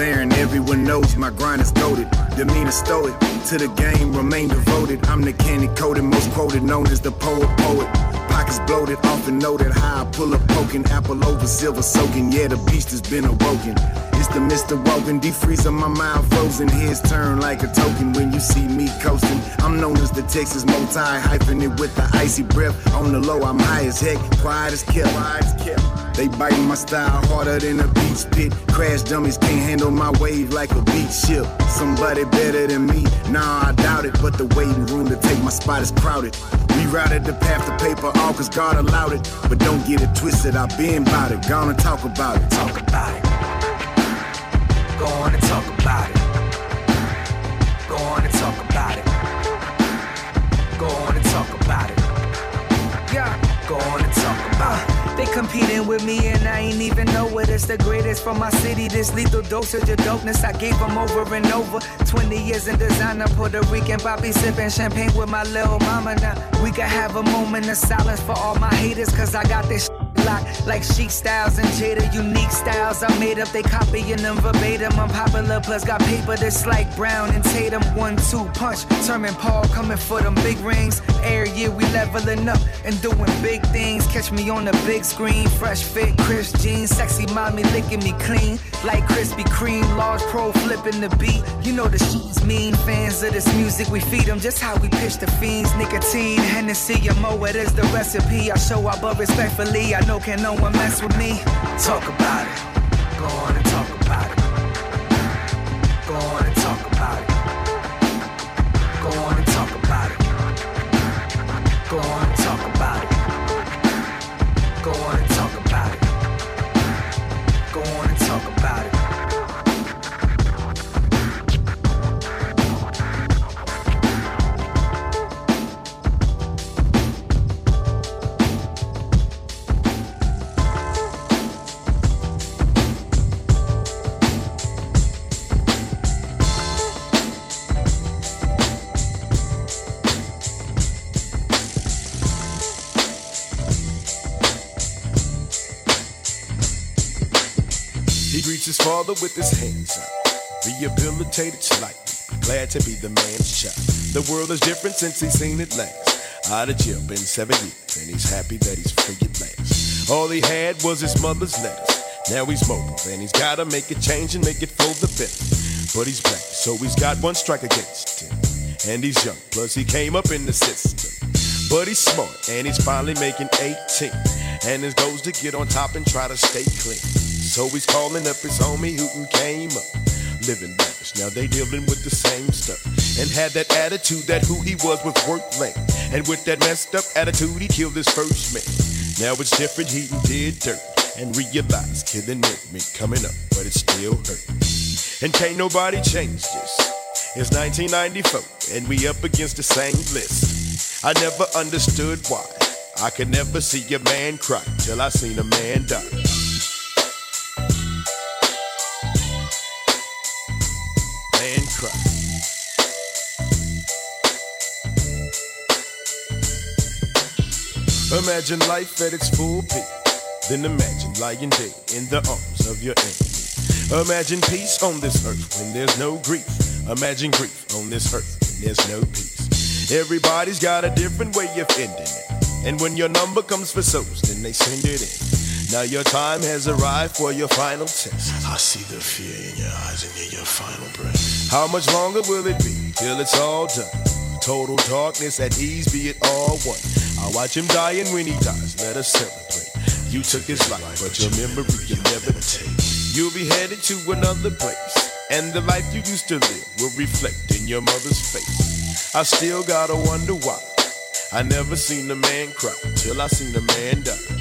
Everyone knows my grind is goaded. Demeanor stoic, to the game, remain devoted. I'm the candy coated, most quoted, known as the poet poet. Pockets bloated, often noted how I pull up poking, apple over silver soaking. Yeah, the beast has been awoken. It's the Mr. Wogan, defreezing my mind frozen. His turn like a token when you see me coasting. I'm known as the Texas multi, hyping it with the icy breath. On the low, I'm high as heck, quiet as kept. Quiet as kept. They biting my style harder than a beach pit. Crash dummies can't handle my wave like a beach ship. Somebody better than me, nah, I doubt it. But the waiting room to take my spot is crowded. We routed the path to paper, all cause God allowed it. But don't get it twisted, I've been about it. Gonna talk about it. Talk about it. Go on and talk about it. They competing with me and I ain't even know it. It's the greatest from my city. This lethal dosage of dopeness I gave them over and over. 20 years in designer, Puerto Rican Bobby sipping champagne with my little mama. Now we can have a moment of silence for all my haters, cause I got this locked like chic styles and Jada. Unique styles I made up, they copying them verbatim. I'm popular, plus got paper that's like Brown and Tatum. One, two punch. Termin Paul coming for them big rings. Every year we leveling up and doing big things. Catch me on the big screen, fresh fit, crisp jeans, sexy mommy licking me clean. Like Krispy Kreme, large pro flipping the beat. You know the shit's mean. Fans of this music, we feed them just how we pitch the fiends. Nicotine, Hennessy, and Mo, it is the recipe. I show up, but respectfully, I know can no one mess with me. Talk about it. Go on and talk about it. Go on with his hands up, rehabilitated slightly, glad to be the man's child. The world is different since he's seen it last. Out of jail, been seven years, and he's happy that he's free at last. All he had was his mother's letters. Now he's mobile, and he's gotta make a change and make it for the better. But he's black, so he's got one strike against him. And he's young, plus he came up in the system. But he's smart, and he's finally making 18. And his goal's to get on top and try to stay clean. So he's calling up his homie who came up. Living lavish, now they dealing with the same stuff. And had that attitude that who he was was lame. And with that messed up attitude, he killed his first man. Now it's different, he did dirt. And realized killing meant coming up, but it still hurt. And can't nobody change this. It's 1994, and we up against the same list. I never understood why. I could never see a man cry till I seen a man die. Imagine life at its full peak. Then imagine lying dead in the arms of your enemy. Imagine peace on this earth when there's no grief. Imagine grief on this earth when there's no peace. Everybody's got a different way of ending it. And when your number comes for souls, then they send it in. Now your time has arrived for your final test. I see the fear in your eyes and hear your final breath. How much longer will it be till it's all done? Total darkness at ease, be it all one. I watch him die, and when he dies, let us celebrate. You took his life, but your memory you'll never take. You'll be headed to another place, and the life you used to live will reflect in your mother's face. I still gotta wonder why. I never seen a man cry till I seen a man die.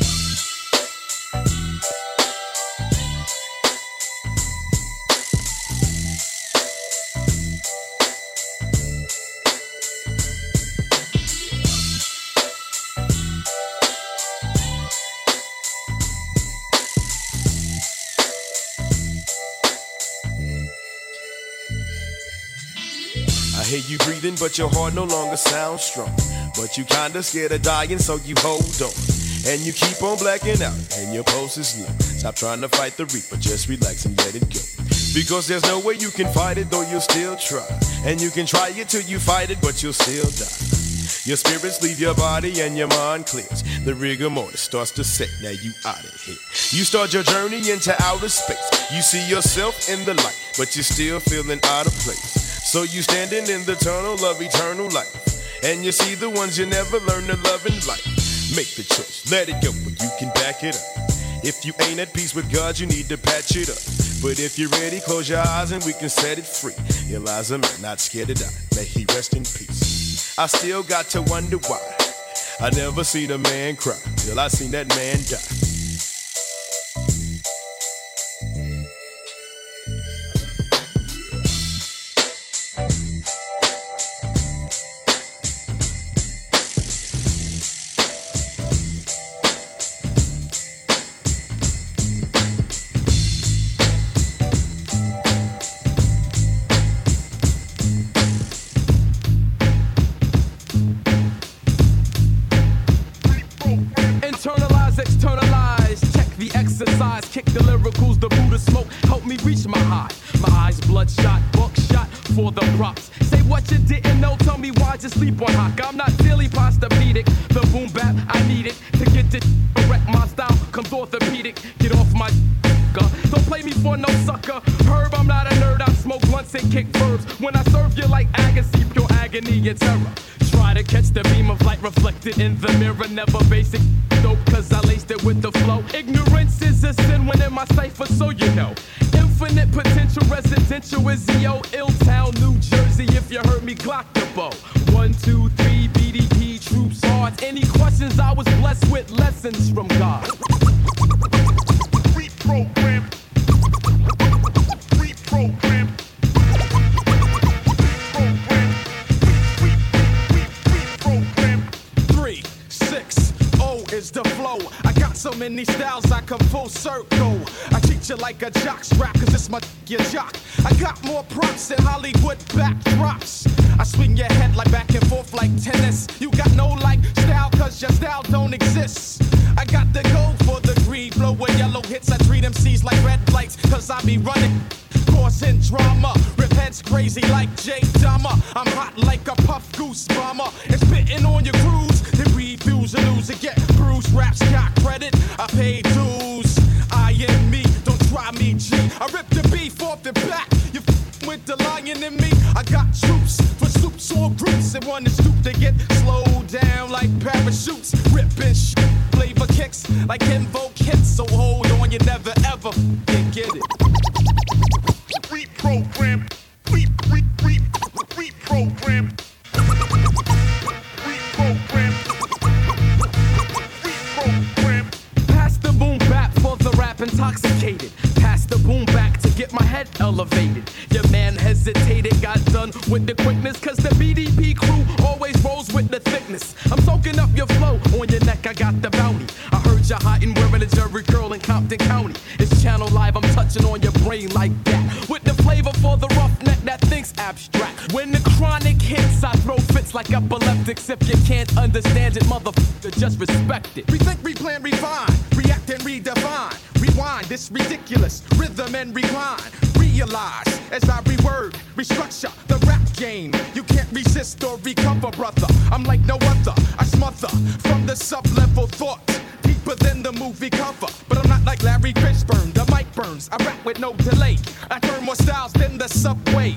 Breathing, but your heart no longer sounds strong. But you kinda scared of dying, so you hold on. And you keep on blacking out, and your pulse is low. Stop trying to fight the reaper, just relax and let it go. Because there's no way you can fight it, though you'll still try. And you can try it till you fight it, but you'll still die. Your spirits leave your body and your mind clears. The rigor mortis starts to set, now you out of here. You start your journey into outer space. You see yourself in the light, but you're still feeling out of place. So you standing in the tunnel of eternal life. And you see the ones you never learn to love in life. Make the choice, let it go, but you can back it up. If you ain't at peace with God, you need to patch it up. But if you're ready, close your eyes and we can set it free. Eliza, man, not scared to die. May he rest in peace. I still got to wonder why. I never seen a man cry till I seen that man die. dope, cause I laced it with the flow. Ignorance is a sin when in my cipher, so you know. Infinite potential residential is EO, ill town, New Jersey. If you heard me, clock the bow. One, two, three, BDP troops, hard. Any questions? I was blessed with lessons from God. circle. I treat you like a jock rap, cause it's my your jock. I got more props than Hollywood backdrops. I swing your head like back and forth like tennis. You got no like style, cause your style don't exist. I got the go for the greed, blowing yellow hits. I treat MCs like red lights, cause I be running. Causing drama, repents crazy like Jay Dama. I'm hot like a puff goose bomber. It's spitting on your crews. then refuse to lose again. get bruised. Raps got credit, I paid dues. off the back. You f- with the lion in me. I got troops for soups or grits. that want to stoop to get slowed down like parachutes. Ripping sh- flavor kicks like invoke hits. So hold on, you never ever get, get it. elevated. Your man hesitated, got done with the quickness, cause the BDP crew always rolls with the thickness. I'm soaking up your flow, on your neck I got the bounty. I heard you're hot and wearing a Jheri curl in Compton County. It's Channel Live, I'm touching on your brain like that. With the flavor for the roughneck that thinks abstract. When the chronic hits, I throw fits like epileptics. If you can't understand it, motherfucker, just respect it. Rethink, replan, refine, react and redefine. Rewind this ridiculous rhythm and recline realize as I reword, restructure the rap game. You can't resist or recover, brother. I'm like no other. I smother from the sub-level thoughts deeper than the movie cover. But I'm not like Larry Fishburne, the mic burns. I rap with no delay. I turn more styles than the subway.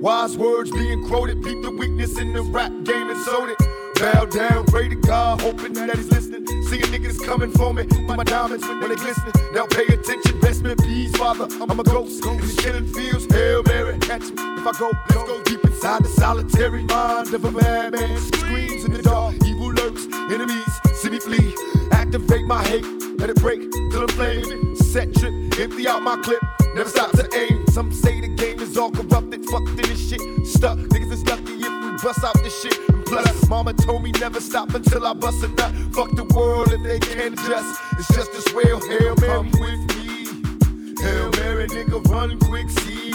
Wise words being quoted. Beat the weakness in the rap game and sold it. Bow down, pray to God, hoping that he's listening. Seeing niggas coming for me, my diamonds when they glistening. Now pay attention, best me peace, father. I'm a ghost in these killing fields. Hail Mary, catch me if I go. Let's go deep inside the solitary mind of a madman. Screams in the dark, evil lurks, enemies see me flee. Activate my hate, let it break till the flame. Set trip, empty out my clip. Never stop until I bust a nut. Fuck the world if they can't adjust. It's just as well, Hail Mary. Come with me. Hail Mary, nigga, run quick, see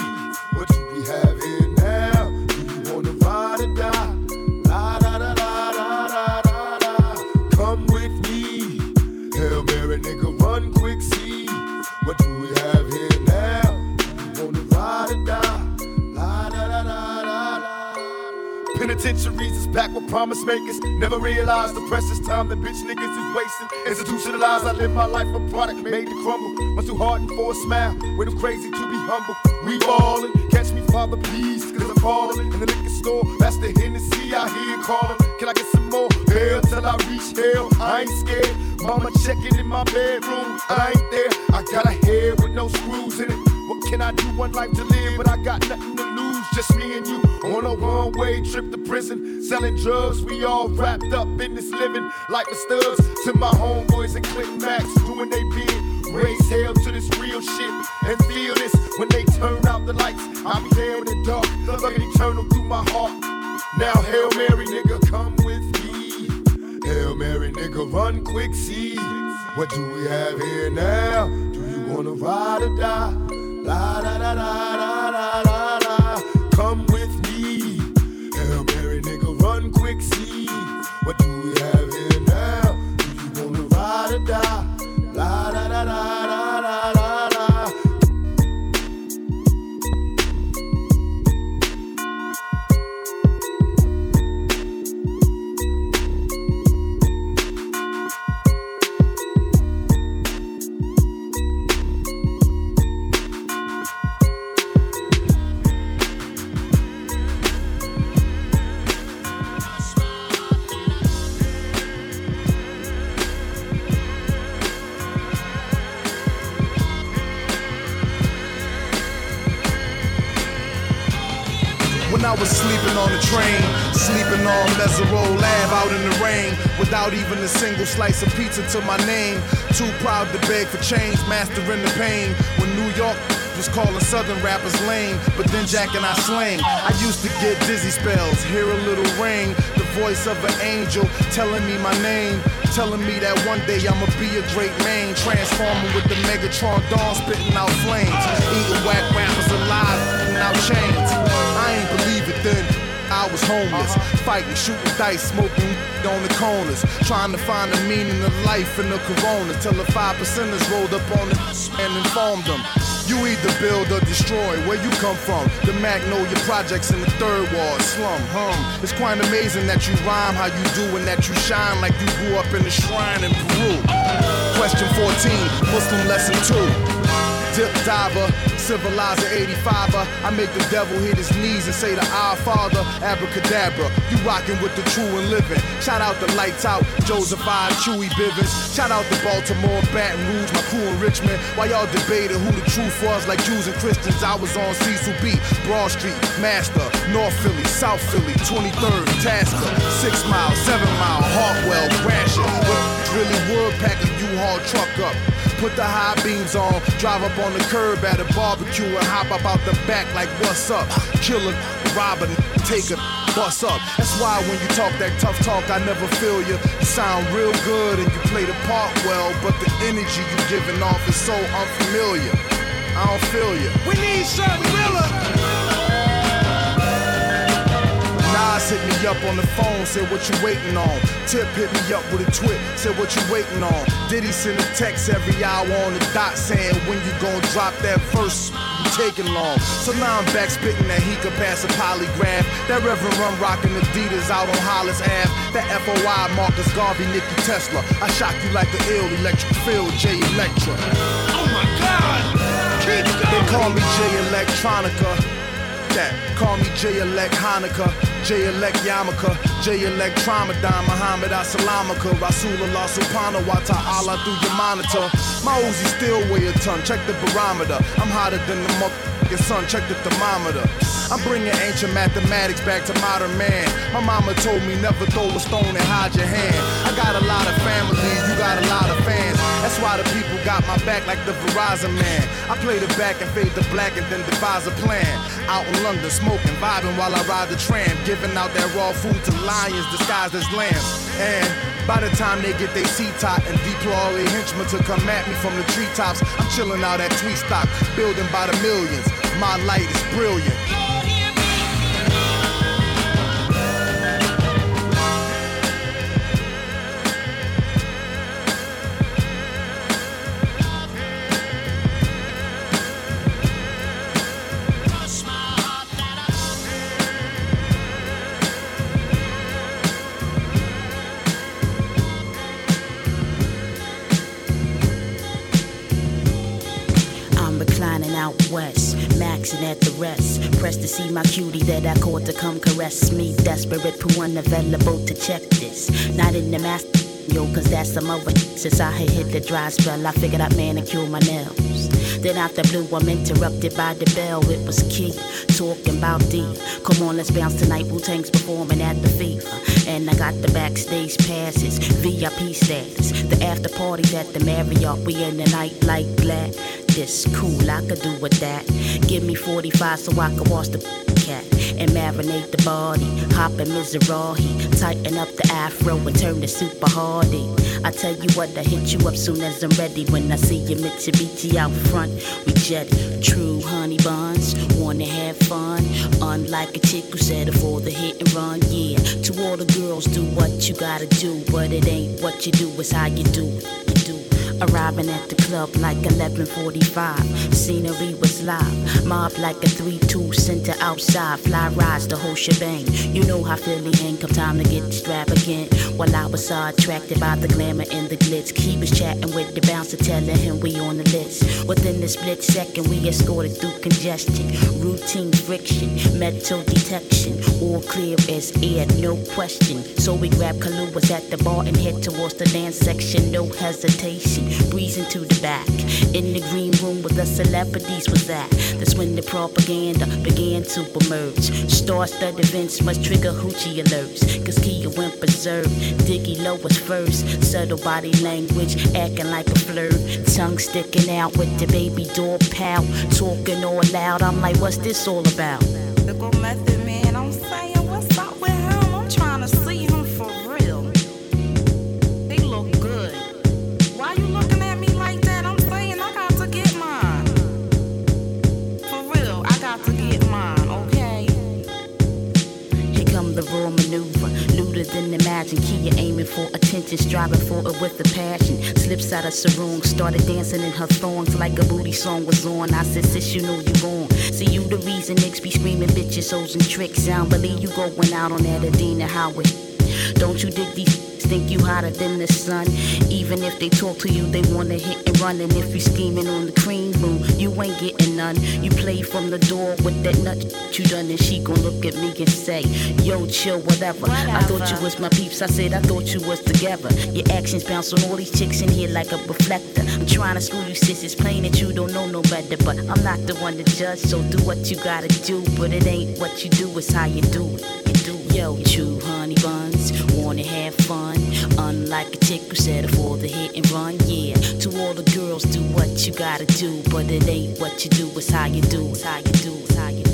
promise makers. Never realize the precious time that bitch niggas is wasting. Institutionalized, I live my life a product made to crumble. Much too hardened for a smile. Way too crazy to be humble. We ballin', catch me, father, please, cause I'm falling. In the liquor store, that's the Hennessy I hear calling. Can I get some more? Hell till I reach hell. I ain't scared. Mama checking in my bedroom. I ain't there. I got a head with no screws in it. What can I do? One life to live, but I got nothing to lose. Just me and you on a one way trip to prison. Selling drugs, we all wrapped up in this living. Like the studs to my homeboys and Clinton Max doing they bid. Raise hell to this real shit and feel this when they turn out the lights. I'll be there in the dark, looking eternal through my heart. Now, Hail Mary, nigga, come with me. Hail Mary, nigga, run quick, see. What do we have here now? Do you wanna ride or die? La da da da da da da da. Come da da da da Lab out in the rain, without even a single slice of pizza to my name. Too proud to beg for change, mastering the pain. When New York was calling southern rappers lame, but then Jack and I slang. I used to get dizzy spells, hear a little ring, the voice of an angel telling me my name. Telling me that one day I'ma be a great man, transforming with the Megatron dawn, spitting out flames, eating whack rappers alive, and out chains. I ain't believe it then. I was homeless, fighting, shooting dice, smoking on the corners, trying to find the meaning of life in the corona. Till the five percenters rolled up on it and informed them. You either build or destroy. Where you come from? The Magnolia Projects in the third ward slum. Hum. It's quite amazing that you rhyme how you do and that you shine like you grew up in a shrine in Peru. Question 14, Muslim lesson 2. Dip diver, civilizer 85er. I make the devil hit his knees and say to Our Father, abracadabra. You rockin' with the true and living. Shout out the lights out, Joseph I, Chewy Bivens. Shout out the Baltimore, Baton Rouge, my crew in Richmond. While y'all debated who the truth was, like Jews and Christians, I was on Cecil B, Broad Street, Master, North Philly, South Philly, 23rd, Tasker, Six Mile, Seven Mile, Hartwell, Gratiot. Really wood pack a U-Haul truck up. Put the high beams on, drive up on the curb at a barbecue and hop up out the back like what's up? Killer, rob a take a bus up. That's why when you talk that tough talk, I never feel you. You sound real good and you play the part well, but the energy you giving off is so unfamiliar. I don't feel you. We need Sharp Miller. Nas hit me up on the phone, said what you waiting on. Tip hit me up with a twit, said what you waiting on. Diddy send a text every hour on the dot saying when you gonna drop that first taking long. So now I'm back spitting that he could pass a polygraph. That Reverend Run rocking Adidas out on Hollis Ave. That FOI Marcus Garvey, Nicky Tesla. I shock you like the ill electric field, J Electra. Oh my God! Keep going! They call me Jay Electronica that. Call me J Elect Hanukkah, J Elect Yamaka, J Elect Tramadon, Muhammad Asalamaka, Rasulullah Subhanahu wa ta'ala through your monitor. My Uzi still weigh a ton, check the barometer. I'm hotter than the motherfucking sun, check the thermometer. I'm bringing ancient mathematics back to modern man. My mama told me never throw a stone and hide your hand. I got a lot of family, you got a lot of fans. That's why the people got my back like the Verizon man. I play the back and fade the black and then devise a plan. Out in London, smoking, vibing while I ride the tram. Giving out that raw food to lions disguised as lambs. And by the time they get their seat top and deploy all their henchmen to come at me from the treetops, I'm chilling out at Tweet Stock, building by the millions. My light is brilliant. At the rest. Pressed to see my cutie that I caught to come caress me. Desperate, poo unavailable to check this. Not in the master, yo, cause that's some other. Since I had hit the dry spell, I figured I'd manicure my nails. Then out the blue, I'm interrupted by the bell. It was key, talking about D. Come on, let's bounce tonight. Wu Tang's performing at the FIFA. And I got the backstage passes, VIP status. The after parties at the Marriott. We in the night like glad this cool, I could do with that. Give me 45 so I can wash the cat and marinate the body. Hop in Mizrahi, tighten up the afro and turn the super hardy. I tell you what, I hit you up soon as I'm ready. When I see your Mitsubishi out front, we jet true honey buns. Wanna have fun, unlike a chick who settled for the hit and run. Yeah, to all the girls, do what you gotta do, but it ain't what you do, it's how you do it. Arriving at the club like 11:45. Scenery was live. Mob like a 3-2 center outside. Fly rides the whole shebang. You know how Philly hang. Come time to get extravagant. While I was so attracted by the glamour and the glitz. He was chatting with the bouncer, telling him we on the list. Within the split second, we escorted through congestion. Routine friction, metal detection. All clear as air, no question. So we grabbed Kahluas at the bar and head towards the dance section. No hesitation breezing to the back. In the green room where the celebrities was at. That's when the propaganda began to emerge. Star-studded events must trigger hoochie alerts. Cause Kia went berserk. Diggy Low was first. Subtle body language, acting like a flirt. Tongue sticking out with the baby door pal. Talking all loud. I'm like, what's this all about? The method, The raw maneuver. Looter than imagine. Kia aiming for attention, striving for it with a passion. Slips out of sarong, started dancing in her thongs like a booty song was on. I said, sis, you know you wrong. See, you the reason niggas be screaming bitches, hoes, and tricks. I don't believe you going out on that Adina Howard. Don't you dig these think you hotter than the sun? Even if they talk to you, they wanna hit and run. And if you scheming on the cream room, you ain't getting none. You play from the door with that nut you done, and she gon' look at me and say, Yo, chill, whatever. I thought you was my peeps. I said I thought you was together. Your actions bounce on all these chicks in here like a reflector. I'm trying to school you, sis. It's plain that you don't know no better, but I'm not the one to judge. So do what you gotta do, but it ain't what you do, it's how you do it. You do, yo, chew honey buns, wanna have fun. Unlike a chick who settle for the hit and run, yeah. To all the girls, do what you gotta do, but it ain't what you do, it's how you do, it's how you do. It's how you do.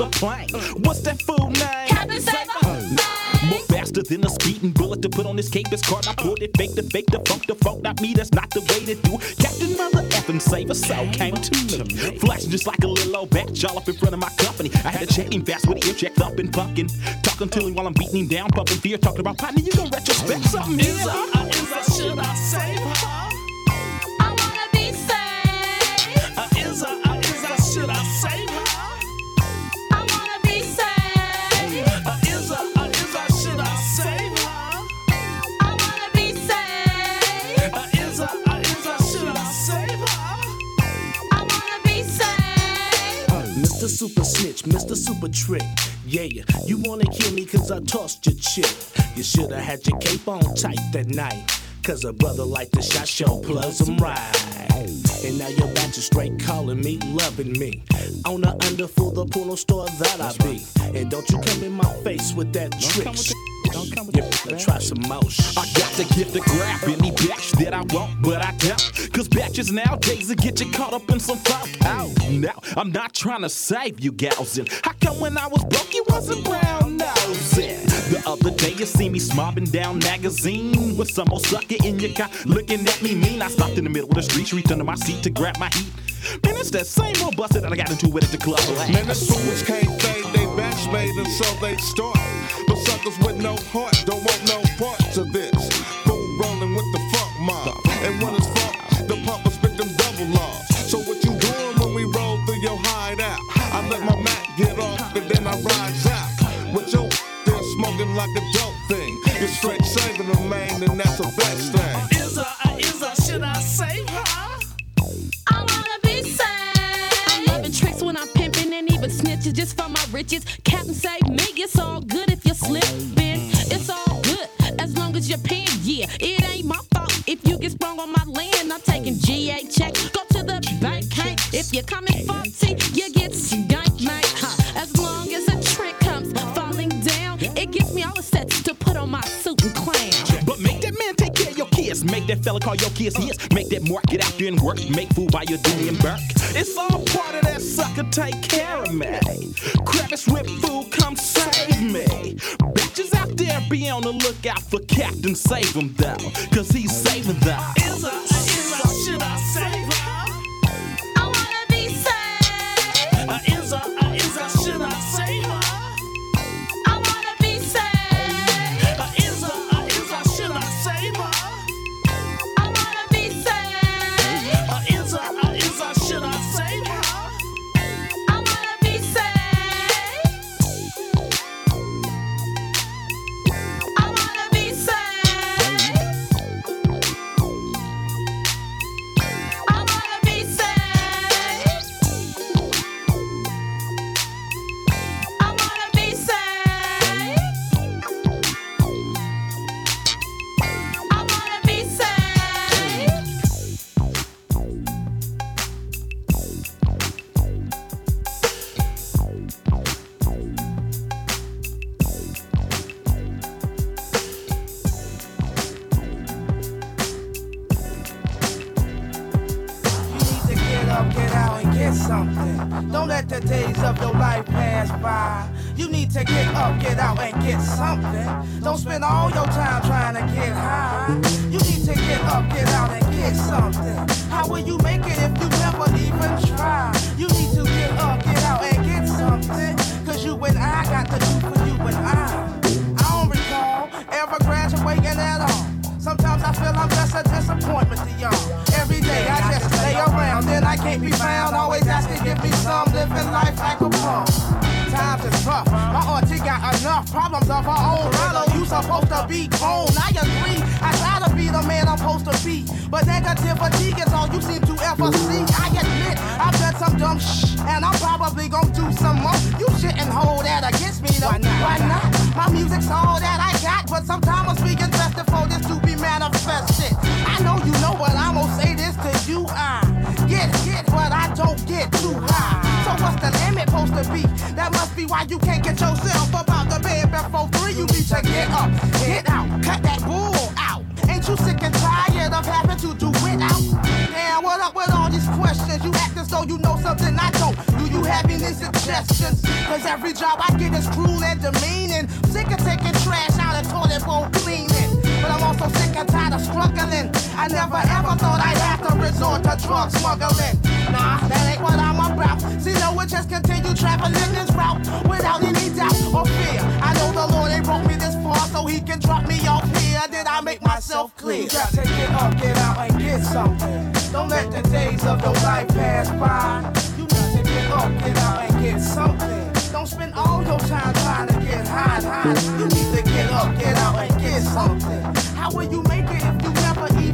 A bird, it's a plane. What's that fool name? Captain Saber. More faster than a speeding bullet to put on this cape. This card I pulled it, fake the fake the funk the funk. Not me, that's not the way to do. Captain Mother effing saver, so came to me. Flashing just like a little old batch all up in front of my company. I had to check him fast with ear checked up and pumpkin. Talking to him while I'm beating him down, pumping fear. Talking about partner, you gon' retrospect something. Is I, is I, should I save her? Super Snitch, Mr. Super Trick. Yeah, you wanna kill me cause I tossed your chick. You shoulda had your cape on tight that night. Cause a brother like the shot show plus I'm right. And now you're back to straight calling me, loving me. On the underfool, the porno store that I be. And don't you come in my face with that trick. Sh- You better try some more. sh- I got to get the grab any batch that I want, but I don't. Cause batches nowadays will get you caught up in some fuck. Oh, now I'm not trying to save you gals. And how come when I was broke you wasn't brown nosing? The other day you see me smobbing down magazine with some old sucker in your car looking at me mean. I stopped in the middle of the street, reached under my seat to grab my heat. Man, it's that same old busted that I got into with at the club last. Man, the fools can't fade, they batch made and so they start. But suckers with no heart don't want no parts of this. Fool rolling with the funk mob. And when it's funk, the pump spit them double laws. So what you doing when we roll through your hideout? I let my Mac get off and then I rise out. With your still smoking like a dope thing. You're straight saving the main and that's a best thing. Is I, is I, should I save snitches just for my riches. Captain say, me, it's all good if you're slipping. It's all good as long as you're paying. Yeah, it ain't my fault if you get sprung on my land. I'm taking GA check. Go to the bank, hey. If you're coming 14, Make that fella call your kids his. Make that mark get out there and work. Make food while you're doing Burke. It's all part of that sucker. Take care of me. Crevice with food, come save me. Bitches out there be on the lookout for Captain Save him though. Cause he's saving them. Is I, I never ever thought I'd have to resort to drug smuggling. Nah, that ain't what I'm about. See, no, we just continue traveling this route without any doubt or fear. I know the Lord ain't brought me this far so he can drop me off here. Did I make myself clear? You got to get up, get out, and get something. Don't let the days of your life pass by. You got to get up, get out, and get something. Don't spend all your time trying to get high, high. You need to get up, get out, and get something. How will you make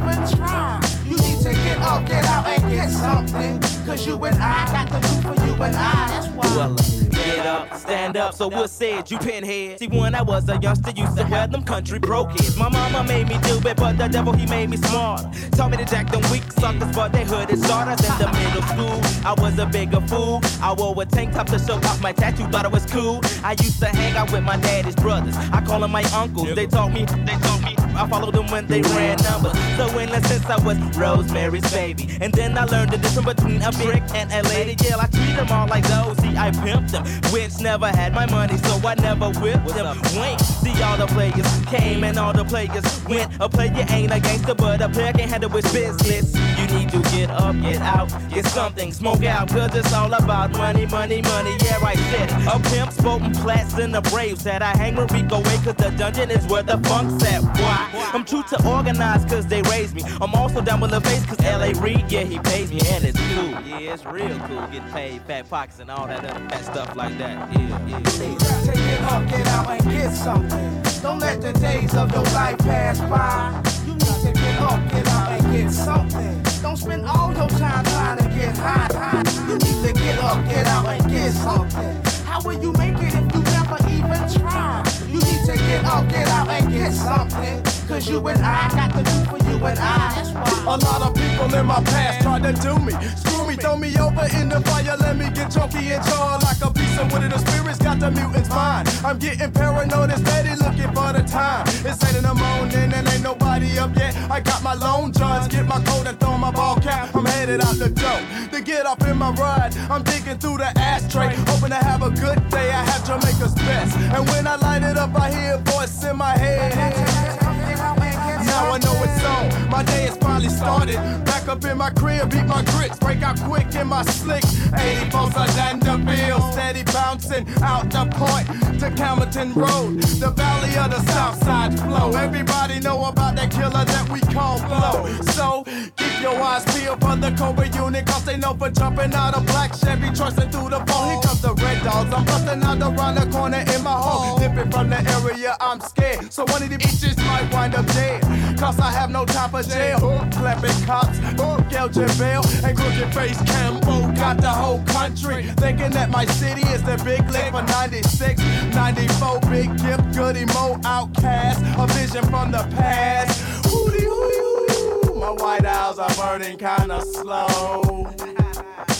even try? You need to get up, get out, and get something. Cause you and I got to do for you and I. That's why. Well, get up, stand up. So what said you pinhead? See, when I was a youngster, used to wear them country broke. My mama made me do it, but the devil he made me smart. Taught me to jack them weak suckers, but they hood is harder than the middle school. I was a bigger fool. I wore a tank top to show off my tattoo, thought it was cool. I used to hang out with my daddy's brothers. I call them my uncles. They taught me, they taught me. I followed them when they ran numbers. So in a sense, I was Rosemary's baby. And then I learned the difference between a brick and a lady. Yeah, I treat them all like those. See, I pimped them. Which never had my money, so I never whipped them. Wink. See, all the players came and all the players went. A player ain't a gangster, but a player can handle his business. You need to get up, get out, get something, smoke out, cause it's all about money, money, money. Yeah, I said it. A pimp, spoken plats, and the braves that I hang with Rico Wade, cause the dungeon is where the funk's at. Why? I'm true to organize, cause they raised me. I'm also down with the face, cause LA Reid, yeah, he pays me, and it's cool. Yeah, it's real cool. Getting paid, fat pockets, and all that other fat stuff like that. Yeah, yeah. To get up, get out, and get something. Don't let the days of your life pass by. You need to get up, get out, and get something. Don't spend all your time trying to get high, high. You need to get up, get out, and get something. How will you make it if you never even try? Get up, get out, and get something. Cause you and I got to do for you and I. A lot of people in my past tried to do me. Screw me, throw me over in the fire, let me get chunky and charred like a piece of wood. The spirits got the mutants mind. I'm getting paranoid and steady looking for the time. It's eight in the morning and ain't nobody up yet. I got my lone judge, get my coat and throw my ball cap. I'm headed out the door to get off in my ride. I'm digging through the ashtray, hoping to have a good day. I light it up, I hear a voice in my head. Now I know it's on. My day has finally started. Up in my crib, beat my grits, break out quick in my slick. 84 Vanderbilt, steady bouncing out the point to Campbellton Road, the valley of the South Side flow. Everybody know about that killer that we call Flow. So keep your eyes peeled for the Cobra unit, cause they know for jumping out of black Chevy, trusting through the phone. Here comes the red dogs. I'm busting out around the corner in my home. Dipping from the area, I'm scared. So one of the bitches might wind up dead. Cause I have no time for jail. Clapping cops, oh, Elgin Bell, and crooked face Cambo got the whole country thinking that my city is the big lick for 96, 94, Big Gipp, goody mo, OutKast, a vision from the past. Hootie, hootie, hootie. My white owls are burning kinda slow.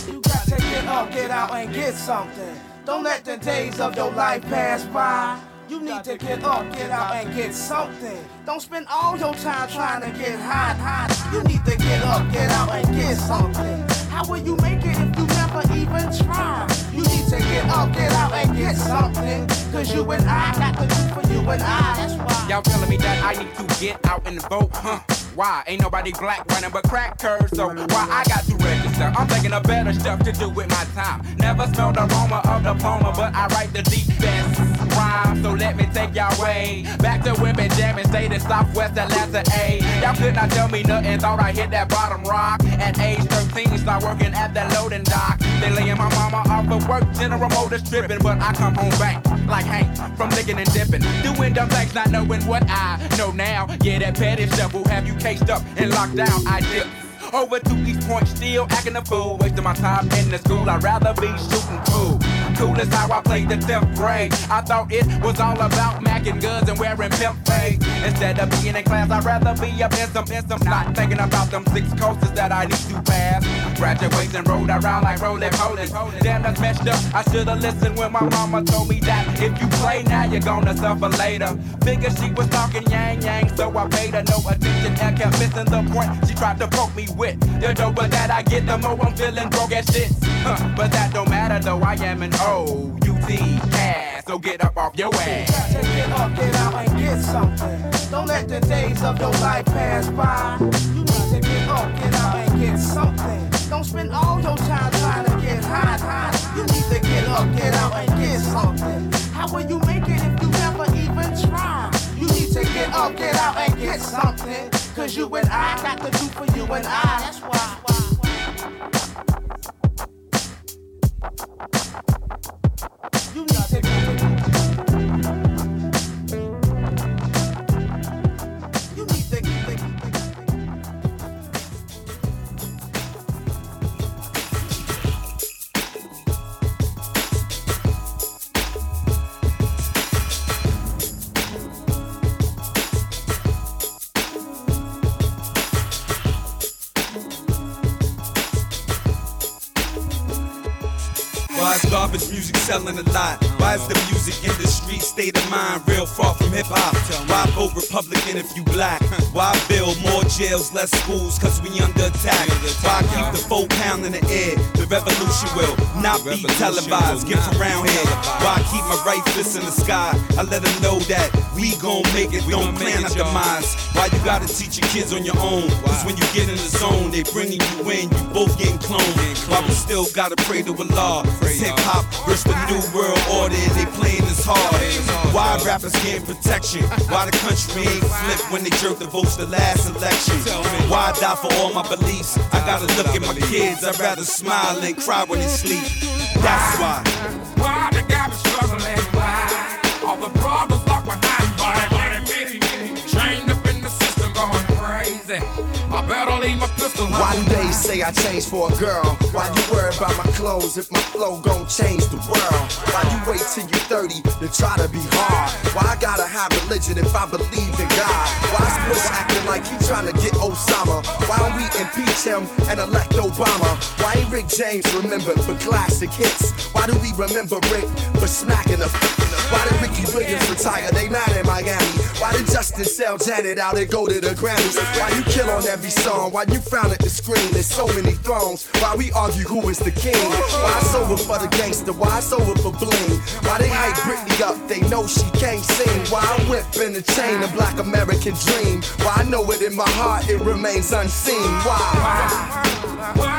You got to get up, get out, and get something. Don't let the days of your life pass by. You need to get up, get out, and get something. Don't spend all your time trying to get hot, hot. You need to get up, get out, and get something. How will you make it if you never even try? You need to get up, get out, and get something. Cause you and I got to do for you and I. That's why. Y'all telling me that I need to get out and vote, huh? Why? Ain't nobody black running but crack crackers, so why I got to register? I'm thinking of better stuff to do with my time. Never smelled the aroma of diploma, but I write the deep best rhyme, so let me take y'all way back to women jamming, state in Southwest Atlanta, A. Y'all could not tell me nothing, thought I hit that bottom rock. At age 13, start working at that loading dock. They laying my mama off of work, General Motors tripping, but I come home back like Hank from licking and dipping, doing dumb things, not knowing what I know now. Yeah, that petty stuff will have you cased up and locked down. I dip. Over to East Point, still acting a fool. Wasting my time in the school, I'd rather be shooting pool. Cool how I played the 10th grade. I thought it was all about macking guns and wearing pimp fades. Instead of being in class, I'd rather be up in some, some, not thinking about them six coasters that I need to pass. Graduation rolled around like rolling polies. Damn, that's messed up. I should've listened when my mama told me that if you play now, you're gonna suffer later. Figured she was talking yang yang, so I paid her no attention and kept missing the point she tried to poke me with. The doper that I get, the more I'm feeling broke as shit. Huh, but that don't matter though, I am an O-U-T ass, so get up off your ass. Get up, get out, and get something. Don't let the days of your life pass by. You need to get up, get out, and get something. Don't spend all your time trying to get high, high. You need to get up, get out, and get something. How will you make it if you never even try? You need to get up, get out, and get something. Cause you and I got to do for you and I. That's why. Selling a lot? Why is the music industry state of mind real far from hip hop? Why vote Republican if you black? Why build more jails, less schools, cause we under attack? Why keep the four pound in the air? The revolution will not be televised. Get from around here. Why keep my right fist in the sky? I let them know that we gon' make it, don't plan our demise. Why you gotta teach your kids on your own? Cause when you get in the zone, they bringing you in, you both getting cloned. Why we still gotta pray to Allah? It's hip hop versus the new world order, they playing this hard. Why rappers getting protection? Why the country ain't flipped when they jerked the votes the last election? Why die for all my beliefs? I gotta look at my kids, I'd rather smile than cry when they sleep. That's why. Why the is struggling? Why all the problems Why do they say I changed for a girl? Why you worry about my clothes if my flow gon' change the world? Why you wait till you're 30 to try to be hard? Why I gotta have religion if I believe in God? Why is Bush acting like he trying to get Osama? Why we impeach him and elect Obama? Why ain't Rick James remembered for classic hits? Why do we remember Rick for smacking a Why did Ricky Williams retire? They mad in Miami. Why did Justin sell Janet out and go to the Grammys? Why you kill on every song? Why you frown at the screen? There's so many thrones. Why we argue who is the king? Why it's over for the gangster? Why it's over for bling? Why they hype Britney up? They know she can't sing. Why I whip in the chain, a black American dream? Why I know it in my heart, it remains unseen. Why? Why the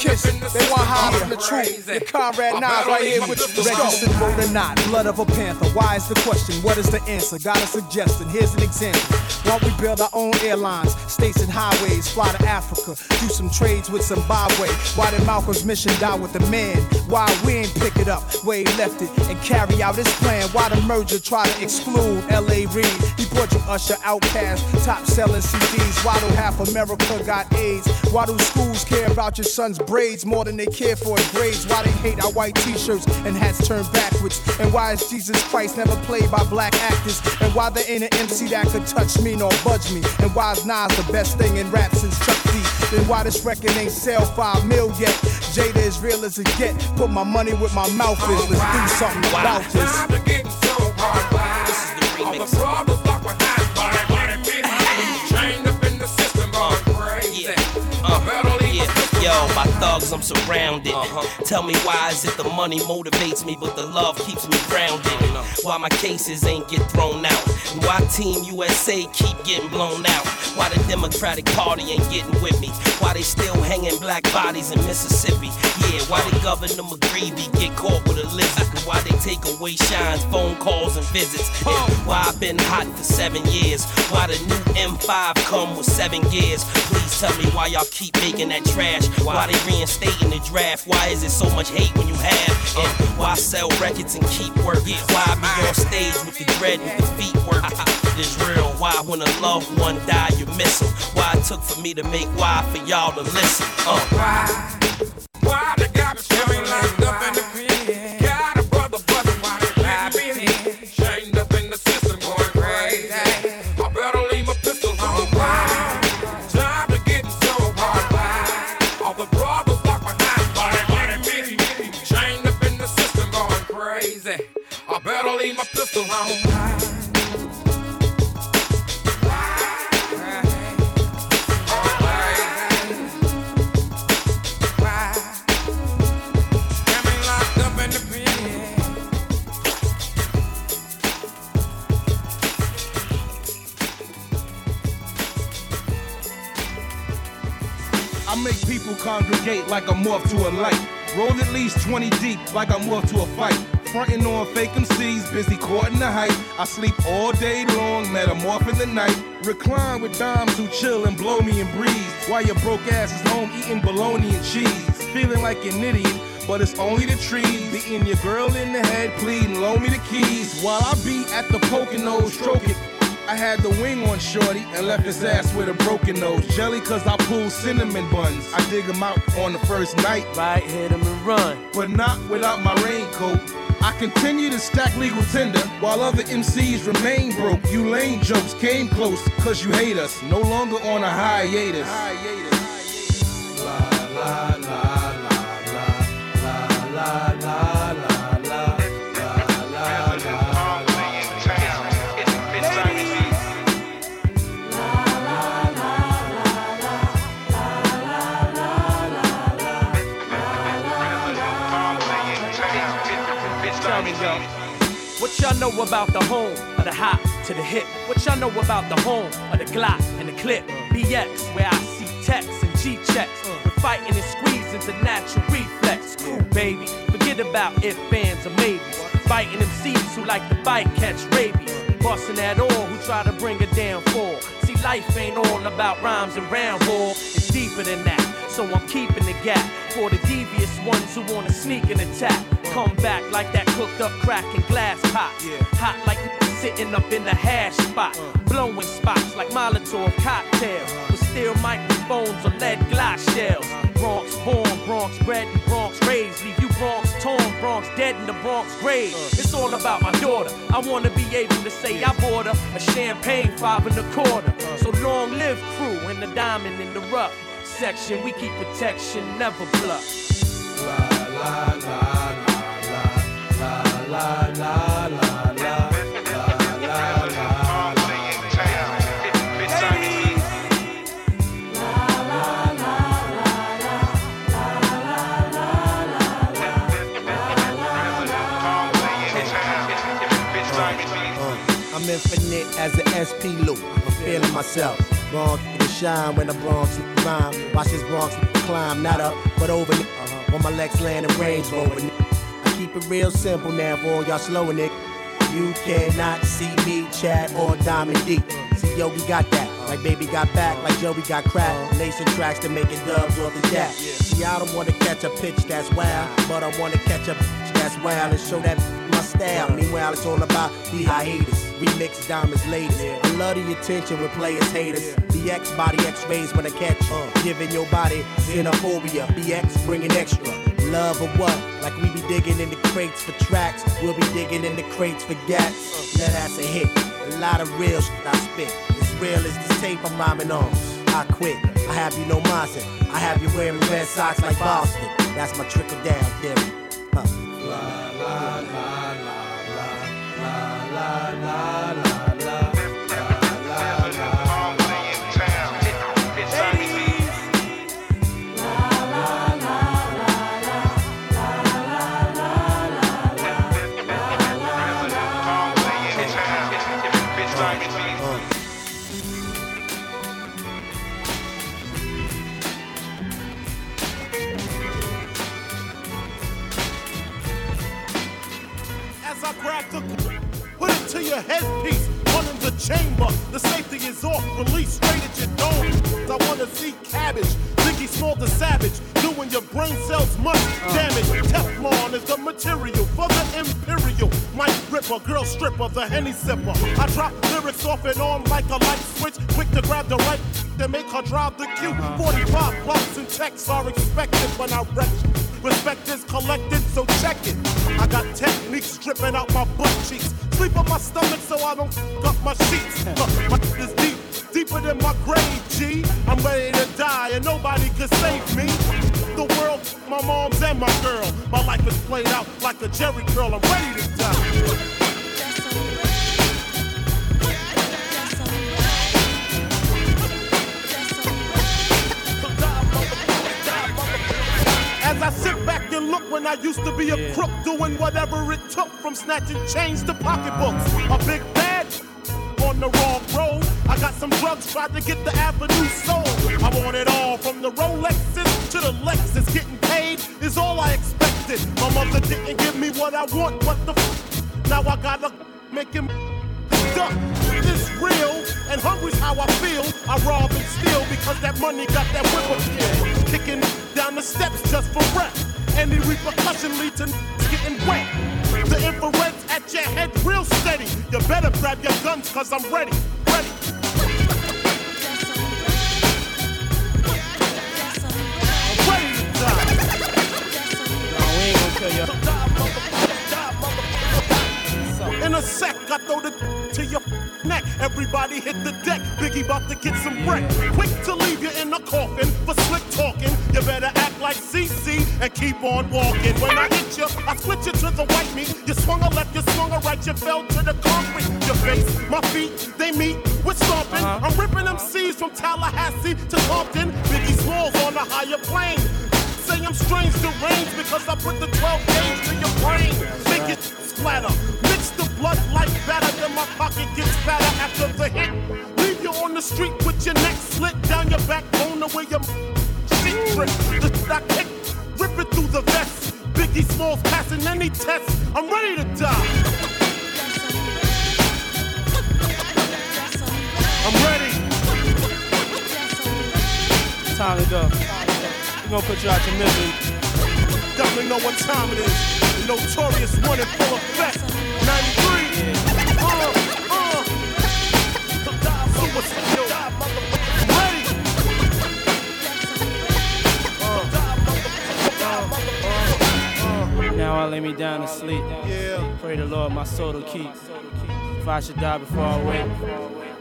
Kiss, they want high from the truth. Your Conrad Nas right here with you. Registered vote or not, blood of a panther. Why is the question? What is the answer? Got a suggestion. Here's an example. Why we build our own airlines, states and highways, fly to Africa, do some trades with Zimbabwe. Why did Malcolm's mission die with the man? Why we ain't pick it up where he left it and carry out his plan? Why the merger try to exclude L.A. Reid? He brought you Usher, OutKast, top selling CDs. Why do half America got AIDS? Why do schools care about your son's more than they care for his grades? Why they hate our white t-shirts and hats turned backwards? And why is Jesus Christ never played by black actors? And why there ain't an MC that could touch me nor budge me? And why is Nas the best thing in rap since Chuck D? Then why this record ain't sell five mil yet? Jada is real as it get. Put my money where my mouth is. Let's do something about this. The Yo, my thugs, I'm surrounded. Uh-huh. Tell me why is it the money motivates me, but the love keeps me grounded? Why my cases ain't get thrown out? And why Team USA keep getting blown out? Why the Democratic Party ain't getting with me? Why they still hanging black bodies in Mississippi? Yeah, why the Governor McGreevey get caught with a lizard? And why they take away shines, phone calls, and visits? And oh. why I've been hot for seven years? Why the new M5 come with seven gears? Please tell me why y'all keep making that trash? Why they reinstating the draft? Why is it so much hate when you have? And why sell records and keep working? Why be on stage with the dread with the feet working? It's real. Why when a loved one die you miss them? Why it took for me to make why for y'all to listen? Uh. Why the like I'm off to a fight. Frontin' on fake MCs, busy courting the hype. I sleep all day long, metamorph in the night. Recline with dimes who chill and blow me and breeze. While your broke ass is home eating bologna and cheese. Feeling like an idiot, but it's only the trees. Beating your girl in the head, pleading, loan me the keys. While I be at the Poconos, stroking. I had the wing on Shorty and left his ass with a broken nose. Jelly cause I pulled cinnamon buns. I dig him out on the first night. Right, hit him and run. But not without my raincoat. I continue to stack legal tender while other MCs remain broke. You lame jokes came close cause you hate us. No longer on a hiatus. Tell about the home of the hop to the hip? What y'all know about the home of the Glock and the clip? BX, where I see texts and G checks. The fighting and squeezing's a natural reflex. Cool, baby. Forget about if, fans, or maybes. Fighting them seeds who like to fight catch rabies. Busting at all who try to bring a down fall. See, life ain't all about rhymes and round ball. It's deeper than that. So I'm keeping the gap for the devious ones who wanna sneak and attack. Come back like that cooked up crack and glass pot. Yeah. Hot like you sitting up in the hash spot. Uh. Blowing spots like Molotov cocktails. Uh. With steel microphones or lead glass shells. Uh. Bronx born, Bronx bred, and Bronx raised. Leave you Bronx torn, Bronx dead in the Bronx grave. It's all about my daughter. I wanna be able to say I bought her a champagne five and a quarter. So long live crew and the diamond in the rough section. We keep protection, never bluff. La la la as an SP loop. I'm feeling myself. Bronx to shine when the Bronx rhyme. Watch this Bronx climb, not up, but over. Uh-huh. My Lex Land and Range Rover. I keep it real simple now for all y'all slowing it. You cannot see me, Chad, or Diamond D. See, yo, we got that. Like baby got back, like Joey got crack. Lacing tracks to make it dubs off the jack. See, I don't wanna catch a pitch that's wild, but I wanna catch a pitch that's wild and show that my style. Meanwhile, it's all about the hiatus. Remix diamonds latest. I love the attention when players haters. BX body X-rays when I catch uh, Giving your body xenophobia. BX bringing extra. Love or what? Like we be digging in the crates for tracks. We'll be digging in the crates for gats. Let that's a hit. A lot of real shit I spit. As real as this tape I'm rhyming on. I quit. I have you no mindset. I have you wearing red socks like Boston. That's my trickle down theory. Huh. La la la la la headpiece, one in the chamber. The safety is off, release straight at your dome. I wanna see cabbage, Biggie Small the savage, doing your brain cells much damage. Teflon is the material for the imperial. Mike Ripper, girl stripper, the henny sipper. I drop lyrics off and on like a light switch, quick to grab the right to make her drive the cue. 45 bucks and checks are expected when I wreck. Respect is collected, so check it. I got techniques stripping out my butt cheeks. Sleep on my stomach so I don't f- up my sheets. My is deep, deeper than my grave, G. I'm ready to die and nobody can save me. The world, my mom's and my girl. My life is played out like a Jheri curl. I'm ready to die. Used to be a crook doing whatever it took from snatching chains to pocketbooks. A big bad on the wrong road. I got some drugs, tried to get the avenue sold. I want it all from the Rolexes to the Lexus. Getting paid is all I expected. My mother didn't give me what I want, what the f? Now I gotta make him duck. This real and hungry's how I feel. I rob and steal because that money got that whip appeal. Kicking down the steps just for rep. Any repercussion lead to getting wet. The infrared's at your head real steady. You better grab your guns cause I'm ready. Ready. Ready to die. we ain't gonna kill you. In a sec, I throw the neck. Everybody hit the deck. Biggie about to get some wreck. Quick to leave you in a coffin for slick talking. You better act like CC and keep on walking. When I hit you, I split you to the white meat. You swung a left, you swung a right, you fell to the concrete. Your face, my feet, they meet with stomping. Uh-huh. I'm ripping them C's from Tallahassee to Compton. Biggie Smalls on a higher plane. Say I'm strange deranged because I put the 12 gauge to your brain. Make it splatter. Mix the blood like batter, then my pocket gets fatter after the hit. Leave you on the street with your neck slit down your backbone the way your shit drip. The I kick, rip it through the vest. Biggie Smalls passing any test. I'm ready to die. I'm ready. Time to go. We gonna put you out your misery. Definitely know what time it is. The notorious one in full effect. 93. Uh, uh. Suicide, yo. Ready. Now I lay me down to sleep. Pray the Lord my soul to keep. If I should die before I wake,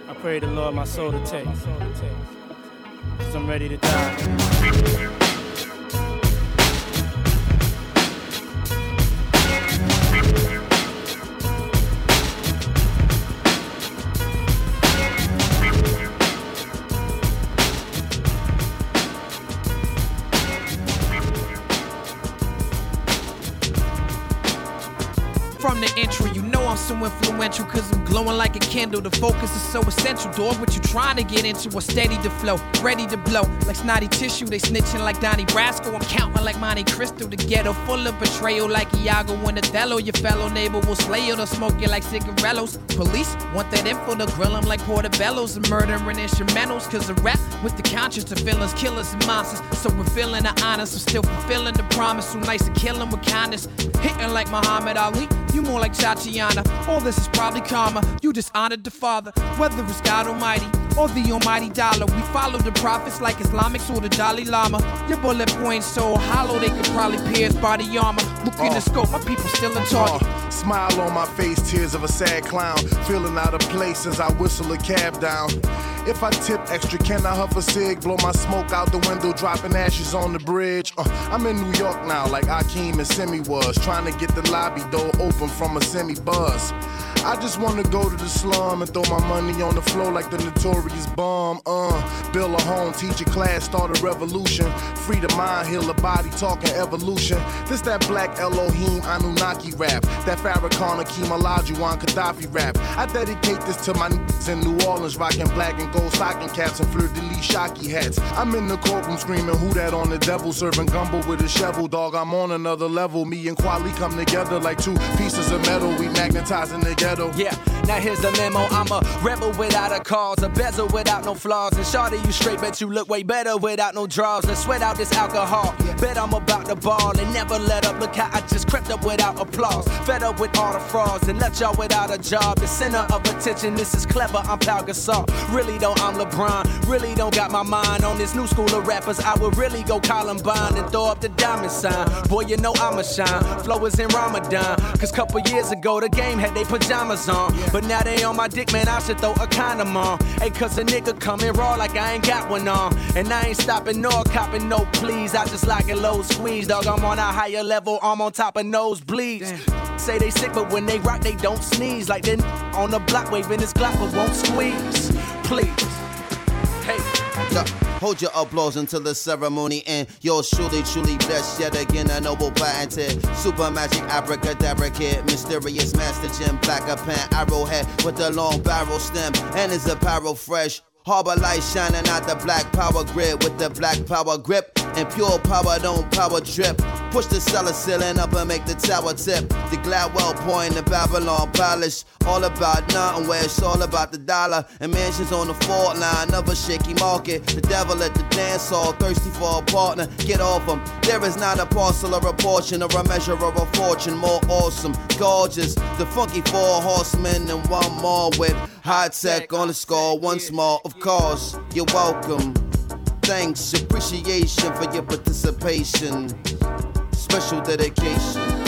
I pray the Lord my soul to take. Cause I'm ready to die. Like a candle. The focus is so essential, dog. What you trying to get into? A steady to flow, ready to blow. Like snotty tissue, they snitching like Donnie Brasco. I'm counting like Monte Cristo. The ghetto full of betrayal like Iago and Othello. Your fellow neighbor will slay you, they'll smoke you like cigarillos. Police want that info to grill them like portobellos and murdering instrumentals. Cause a rap with the conscience of villains, killers, and monsters. So we're feeling the honors, I'm still fulfilling the promise. So nice to kill 'em with kindness. Hitting like Muhammad Ali, you more like Tatiana. All this is probably karma. You dishonored the Father, whether it's God Almighty or the Almighty Dollar. We follow the prophets like Islamics or the Dalai Lama. Your bullet points so hollow they could probably pierce body armor. Look in the scope, my people still in target. Uh, smile on my face, tears of a sad clown. Feeling out of place as I whistle a cab down. If I tip extra, can I huff a cig? Blow my smoke out the window, dropping ashes on the bridge. Uh, I'm in New York now, like Akeem and Semmi was. Trying to get the lobby door open from a semi buzz. I just wanna go to the slum and throw my money on the floor like the notorious bomb. Uh, build a home, teach a class, start a revolution. Free the mind, heal the body, talking evolution. This that black Elohim Anunnaki rap. That Farrakhan Akeem Olajuwon Gaddafi rap. I dedicate this to my niggas in New Orleans, rocking black and gold stocking caps and fleur de lis shocky hats. I'm in the courtroom screaming, who that on the devil? Serving gumbo with a shovel, dog. I'm on another level. Me and Kweli come together like two pieces of metal. We magnetizing the ghetto. Yeah, now here's the memo. I'm a rebel without a cause, a bezel without no flaws. And shawty, you straight, bet you look way better without no draws. Let's sweat out this alcohol. Bet I'm about to ball and never let up. Look how I just crept up without applause. Fed up with all the frauds and left y'all without a job. The center of attention, this is clever. I'm Pau Gasol. Really though, I'm LeBron. Really don't got my mind on this new school of rappers. I would really go Columbine and throw up the diamond sign. Boy, you know I'ma shine. Flow is in Ramadan. Cause couple years ago, the game had they pajamas on. But now they on my dick, man. I should throw a condom on. Hey, cause a nigga coming raw like I ain't got one on. And I ain't stopping nor copping no please. I just like it low squeeze, dog. I'm on a higher level, I'm on top of nosebleeds. Say they sick, but when they rock, they don't sneeze. Like then on the block waving his Glock, but won't squeeze. Please. Hey, yeah. Hold your applause until the ceremony end. Yours truly, truly blessed yet again. A noble patented. Super magic abracadabra kid. Mysterious master gem. Black a pen, arrowhead with the long barrel stem. And his apparel fresh. Harbor light shining out the black power grid with the black power grip. And pure power don't power trip. Push the cellar ceiling up and make the tower tip. The Gladwell point, the Babylon Palace. All about nothing where it's all about the dollar. And mansions on the fault line of a shaky market. The devil at the dance hall, thirsty for a partner. Get off him. There is not a parcel or a portion or a measure of a fortune more awesome, gorgeous. The funky four horsemen and one more with high tech on the score once more. Of course, you're welcome. Thanks, appreciation for your participation. Special dedication,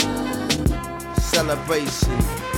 celebration.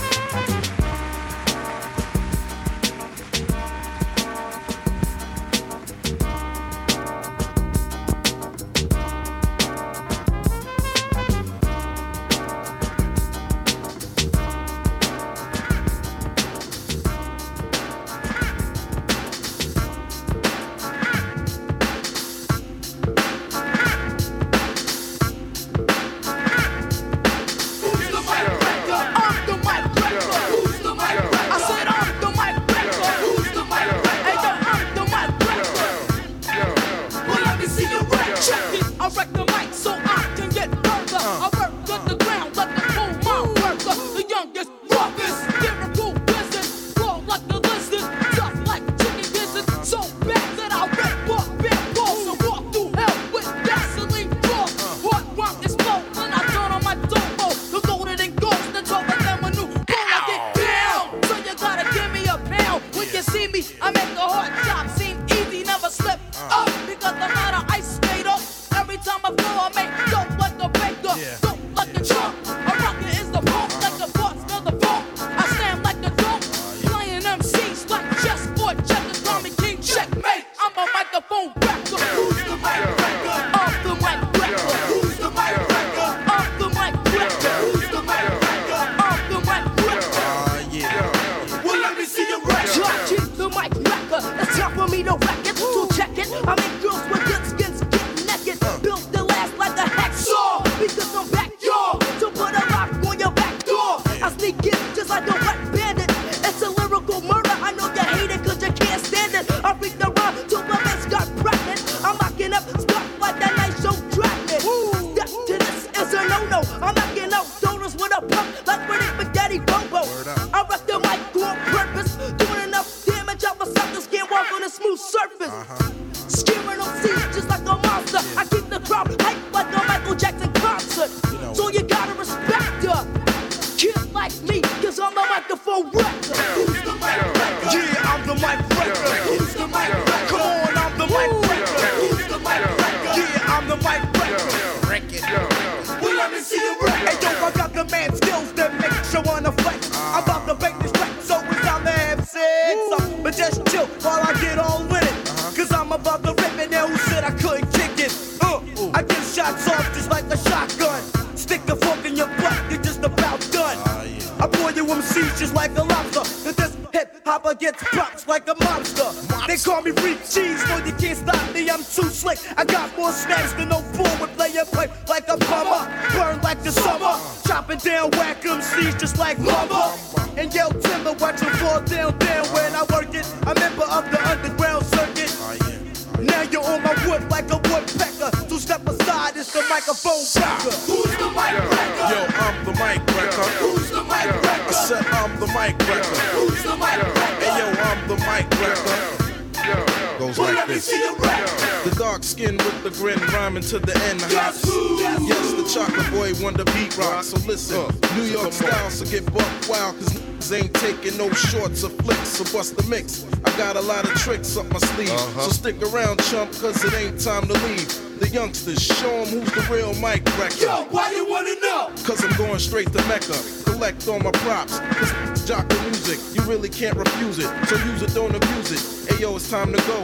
You're on my wood like a woodpecker. Two step aside, it's the microphone wrecker. Who's the mic wrecker? Yo, I'm the mic wrecker. Who's the mic wrecker? I said I'm the mic wrecker. Who's the mic wrecker? Hey, yo, I'm the mic wrecker. Goes Well, like this. see you wreck. The dark skin with the grin rhyming to the end. Guess who? Yes, the chocolate boy wonder Pete Rock. So listen, New York style, so get buck wild, cause niggas ain't taking no shorts or flicks. So bust the mix. I got a lot of tricks up my sleeve. So stick around, chump, cause it ain't time to leave. The youngsters, show 'em who's the real mic wrecker. Yo, why you wanna know? Cause I'm going straight to Mecca. Collect all my props. Cause jock the music, you really can't refuse it. So use it, don't abuse it. Hey yo, it's time to go.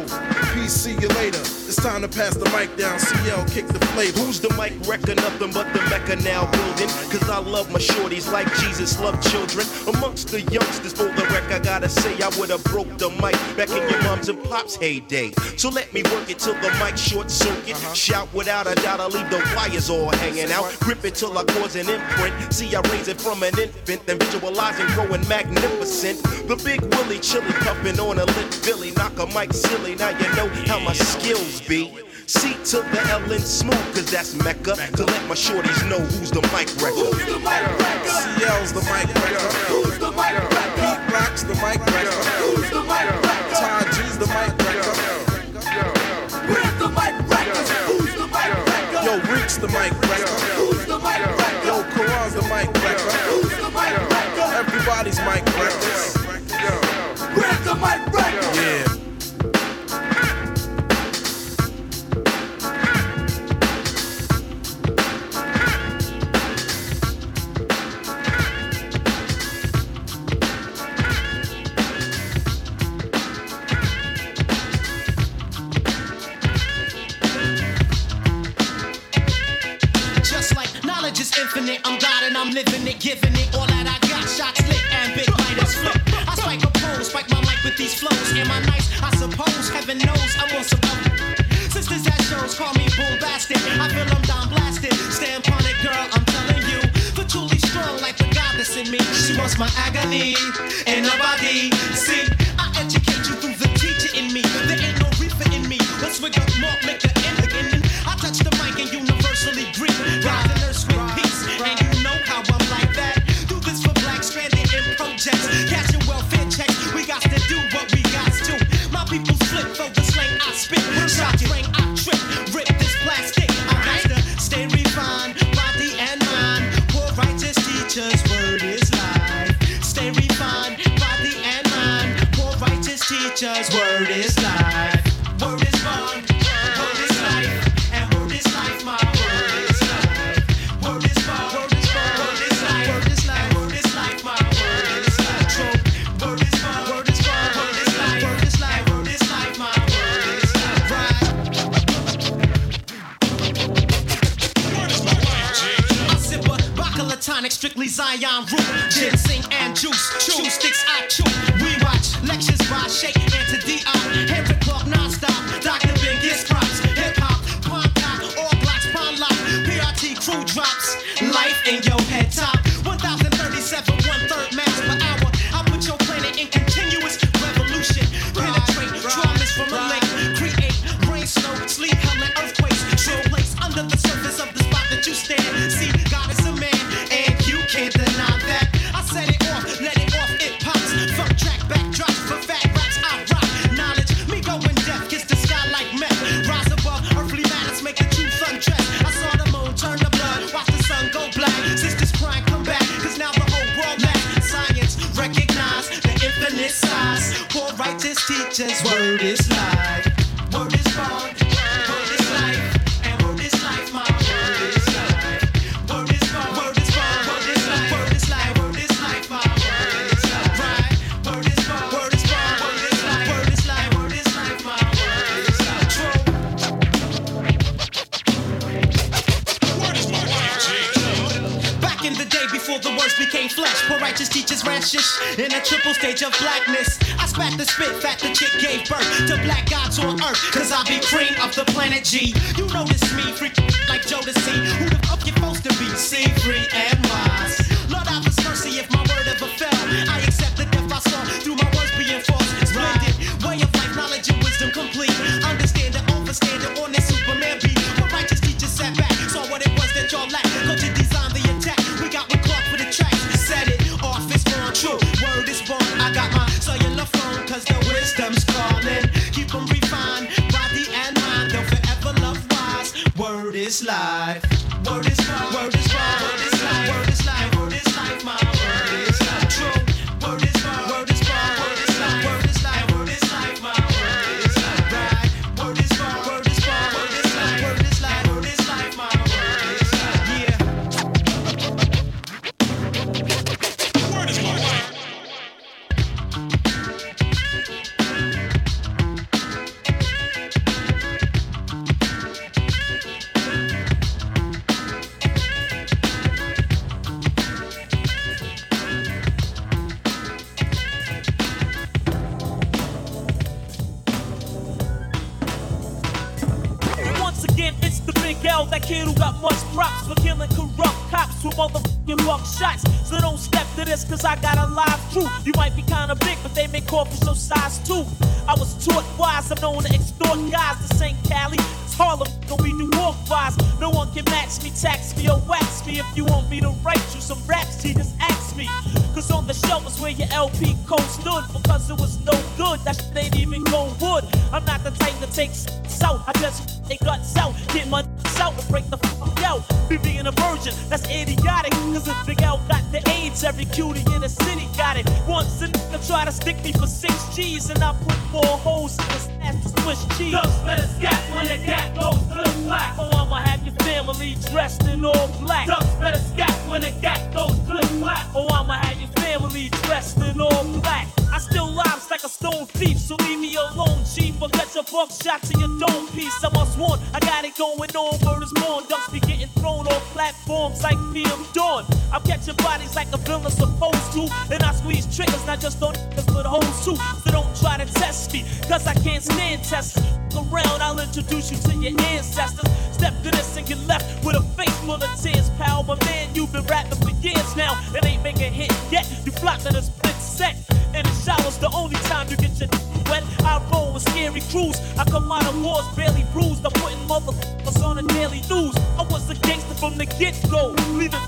Peace, see you later. It's time to pass the mic down. CL, kick the flavor. Who's the mic wrecker? Nothing but the Mecca now building. Cause I love my shorties like Jesus loved children. Amongst the youngsters for the wreck, I gotta say I would've broke the mic back in your mom's and pops heyday. So let me work it till the mic short circuit. Uh-huh. Shout without a doubt, I leave the wires all hanging out. Grip it till I cause an imprint. See, I raise it from an infant, then visualizing growing magnificent. The big Willie chili puffing on a lit Billy. Knock a mic silly, now you know how my skills be. C to the L and smooth, cause that's Mecca. To let my shorties know who's the mic wrecker. CL's the mic wrecker. Who's the mic wrecker? Pete Rock's the mic wrecker. Who's the mic wrecker? Ty G's the mic wrecker. Where's the mic wreckers? Who's the mic wrecker? Yo, Reek's the mic wrecker. Who's the mic wrecker? Yo, Karan's the mic wrecker. Who's the mic wrecker? Everybody's mic I'm God and I'm living it, giving it all that I got. Shots lit and big lighters flip. I spike a pole, spike my mic with these flows. Am I nice? I suppose. Heaven knows I'm on some. Sisters at shows call me bombastic. I feel I'm down blasted. Stand on it, girl, I'm telling you. For truly strong like the goddess in me. She wants my agony and nobody. See, I educate you through the teacher in me. There ain't no reefer in me. Let's wig up more, make Zion root. Ginseng and juice, chew You notice me, freak like Jodeci. Who the fuck you supposed to be? See, free and wise. Lord, have His mercy if my word ever fell. I accept the death I saw through my Triggers, not just on niggas, but hoes too. So don't try to test me, cause I can't stand tests. Around, I'll introduce you to your ancestors. Step to this and get left with a face full of tears, pal. But man, you've been rapping for years now it ain't making hit yet. You flopped in a split set. And the shower's the only time you get your wet. I roll with scary crews. I come out of wars barely bruised. I'm putting motherfuckers on the daily news. I was a gangster from the get go. Leaving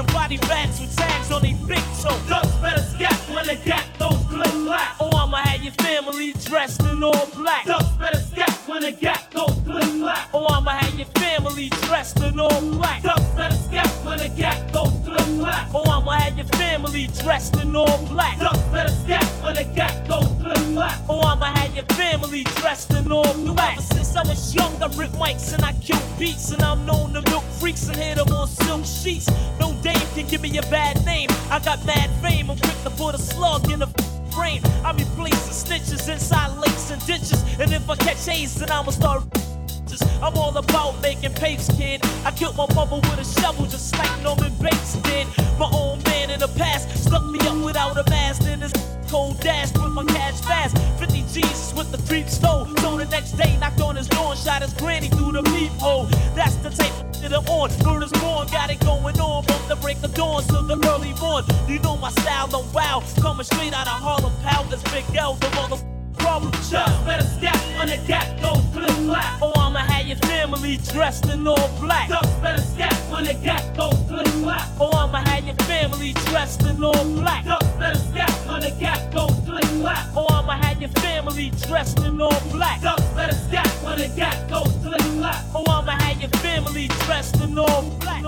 some body bags with tags on their big toe. Ducks better scat when they got those clip black. Oh, I'ma have your family dressed in all black. Ducks better scat when they got those clip black. Oh, I'ma have your family dressed in all black. Ducks better scat when they got those clip black. Oh, I'ma have your family dressed in all black. Ducks better scat when they got those clip black. Oh, I'ma have your family dressed in all black. Ever since I was young, I rip mics and I kill beats. And I'm known to milk freaks and hit them on silk sheets. No dame can give me a bad name. I got mad fame, I'm quick to put a slug in the brain. I be placing snitches inside lakes and ditches. And if I catch A's, then I'ma start. I'm all about making papes, kid. I killed my mother with a shovel, just like Norman Bates did. My own man in the past stuck me up without a mask. Then this cold dash with my cash fast. 50 G's with the creep stole. So the next day, knocked on his door and shot his granny through the peephole. That's the tape that I'm on. Word is born, got it going on from the break of dawn to the early morn. You know my style, I'm wild. Coming straight out of Harlem, pal. This Big L, the mother problem child. Better scat when the gat goes flip black. Oh, I'ma have your family dressed in all black. Ducks better scat when the gat goes flip black. Oh, I'ma have your family dressed in all black. Ducks better scat when the gat goes flip black. Oh, I'ma have your family dressed in all black. Ducks better scat when the gat goes flip black. Oh, I'ma have your family dressed in all black.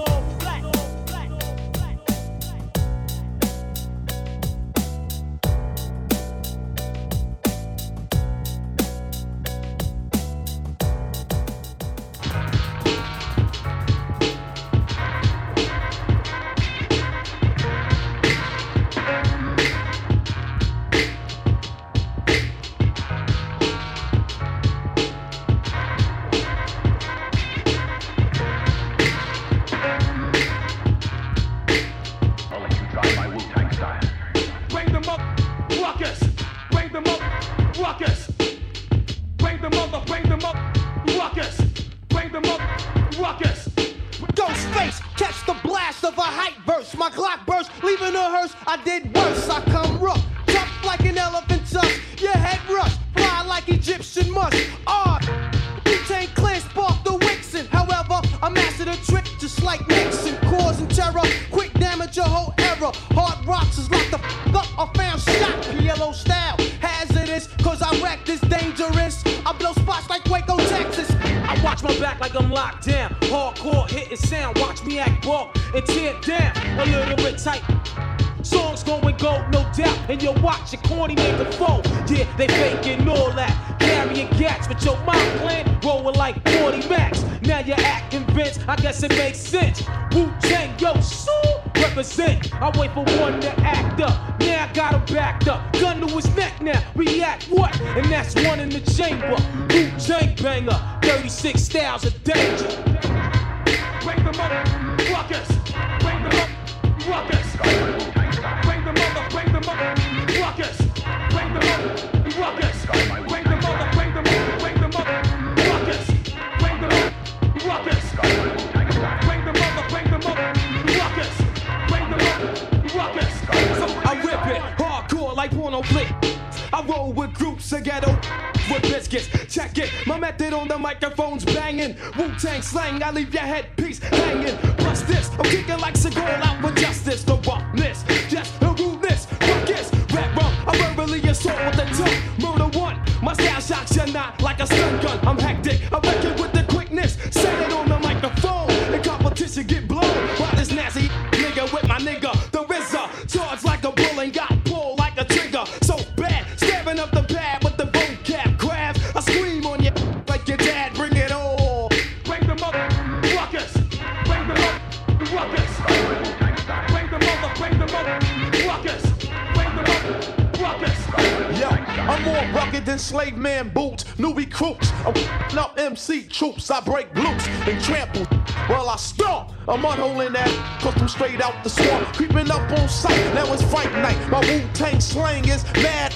I'm more rugged than slave man boots, new recruits. I'm up MC troops, I break loose and trample. While I stomp, hole in that, cause I'm straight out the swamp. Creeping up on sight, now it's fight night. My Wu Tang slang is mad,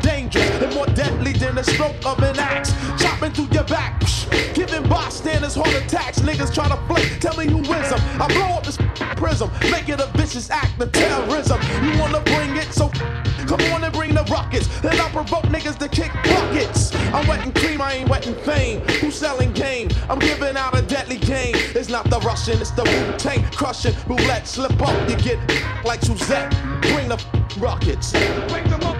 dangerous, and more deadly than the stroke of an axe. Chopping through your back, giving bystanders heart attacks. Niggas try to flake, tell me who is them. I blow up this prism, make it a vicious act of terrorism. You wanna bring it, so Come on and bring the rockets. Then I'll provoke niggas to kick buckets. I'm wetting cream, I ain't wetting fame. Who's selling game? I'm giving out a deadly game. It's not the Russian, it's the Wu Tang crushing. Roulette, slip up, you get like Suzette. Bring the rockets. Them up,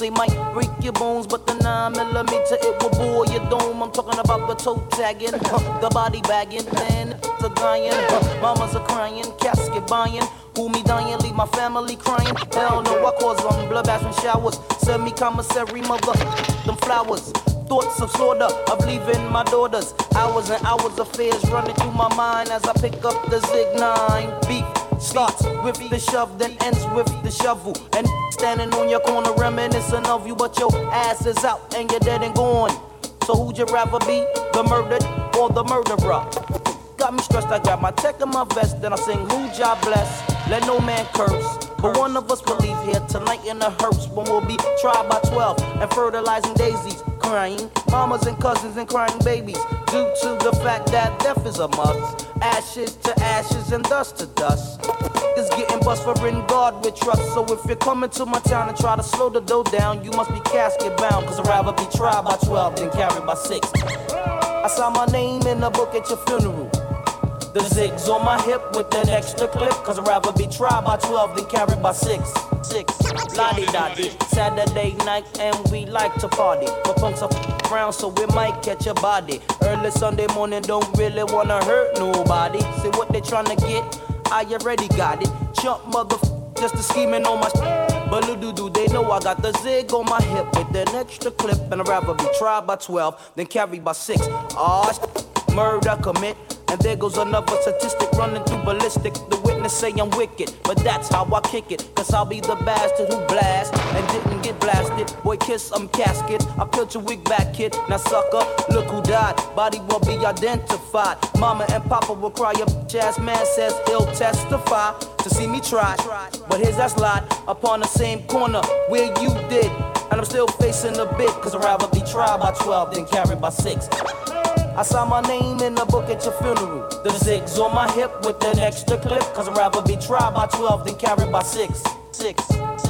they might break your bones, but the 9 millimeter it will bore your dome. I'm talking about the toe tagging, the body bagging, man, a dying, mamas are crying, casket buying. Who me dying, leave my family crying. Hell no, I cause them blood baths and showers. Send me commissary, mother, them flowers. Thoughts of slaughter, of leaving my daughters. Hours and hours of fears running through my mind as I pick up the Zig 9. Beef starts with the shove, then ends with the shovel. And standing on your corner reminiscing of you, but your ass is out and you're dead and gone. So who'd you rather be, the murdered or the murderer? Got me stressed, I got my tech in my vest, then I sing who job bless. Let no man curse. But one of us will leave here tonight in a hearse when we'll be tried by 12 and fertilizing daisies, crying mamas and cousins and crying babies due to the fact that death is a must. Ashes to ashes and dust to dust. Is getting bust for in God with trust. So if you're coming to my town and try to slow the dough down, you must be casket bound. Cause I'd rather be tried by 12 than carried by 6. I saw my name in the book at your funeral. The zigs on my hip with an extra clip. Cause I'd rather be tried by 12 than carried by 6. 6. Lottie dottie. Saturday night and we like to party. But punks are around so we might catch a body. Early Sunday morning don't really wanna hurt nobody. See what they tryna get? I already got it. Jump mother just a scheming on my but little do they know I got the zig on my hip with an extra clip and I'd rather be tried by 12 than carried by 6. Ah, Aw, sh- murder commit. And there goes another statistic running through ballistic. The say I'm wicked, but that's how I kick it. Cause I'll be the bastard who blast and didn't get blasted. Boy, kiss, I'm casket. I killed your wig back kid. Now, sucker, look who died. Body won't be identified. Mama and Papa will cry. Your ass man says he'll testify to see me try. But here's that slide upon the same corner where you did. And I'm still facing a bit, cause I'd rather be tried by 12 than carried by 6. I saw my name in the book at your funeral. The zigs on my hip with an extra clip, cause I'd rather be tried by 12 than carried by 6. 6, 6.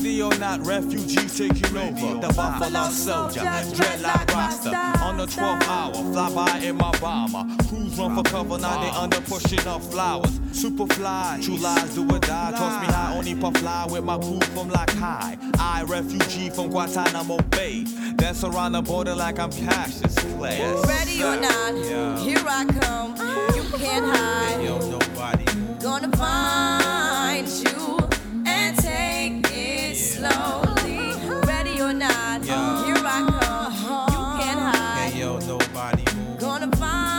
Ready or not, refugees taking over. The Buffalo Soldier, dreadlock Rasta. On the 12th hour, fly by in my bomber. Crews run for cover, now they under pushing up flowers. Super fly, true lies do or die. Toss me high, only puff fly with my crew from like high. I, refugee from Guantanamo Bay. Dance around the border like I'm Cassius Clay. Ready or not, Yeah. here I come. You can't hide. Yo, nobody. Gonna find you and take it slowly. Ready or not, Yeah. here I come. You can't hide. Hey, yo, nobody. Gonna find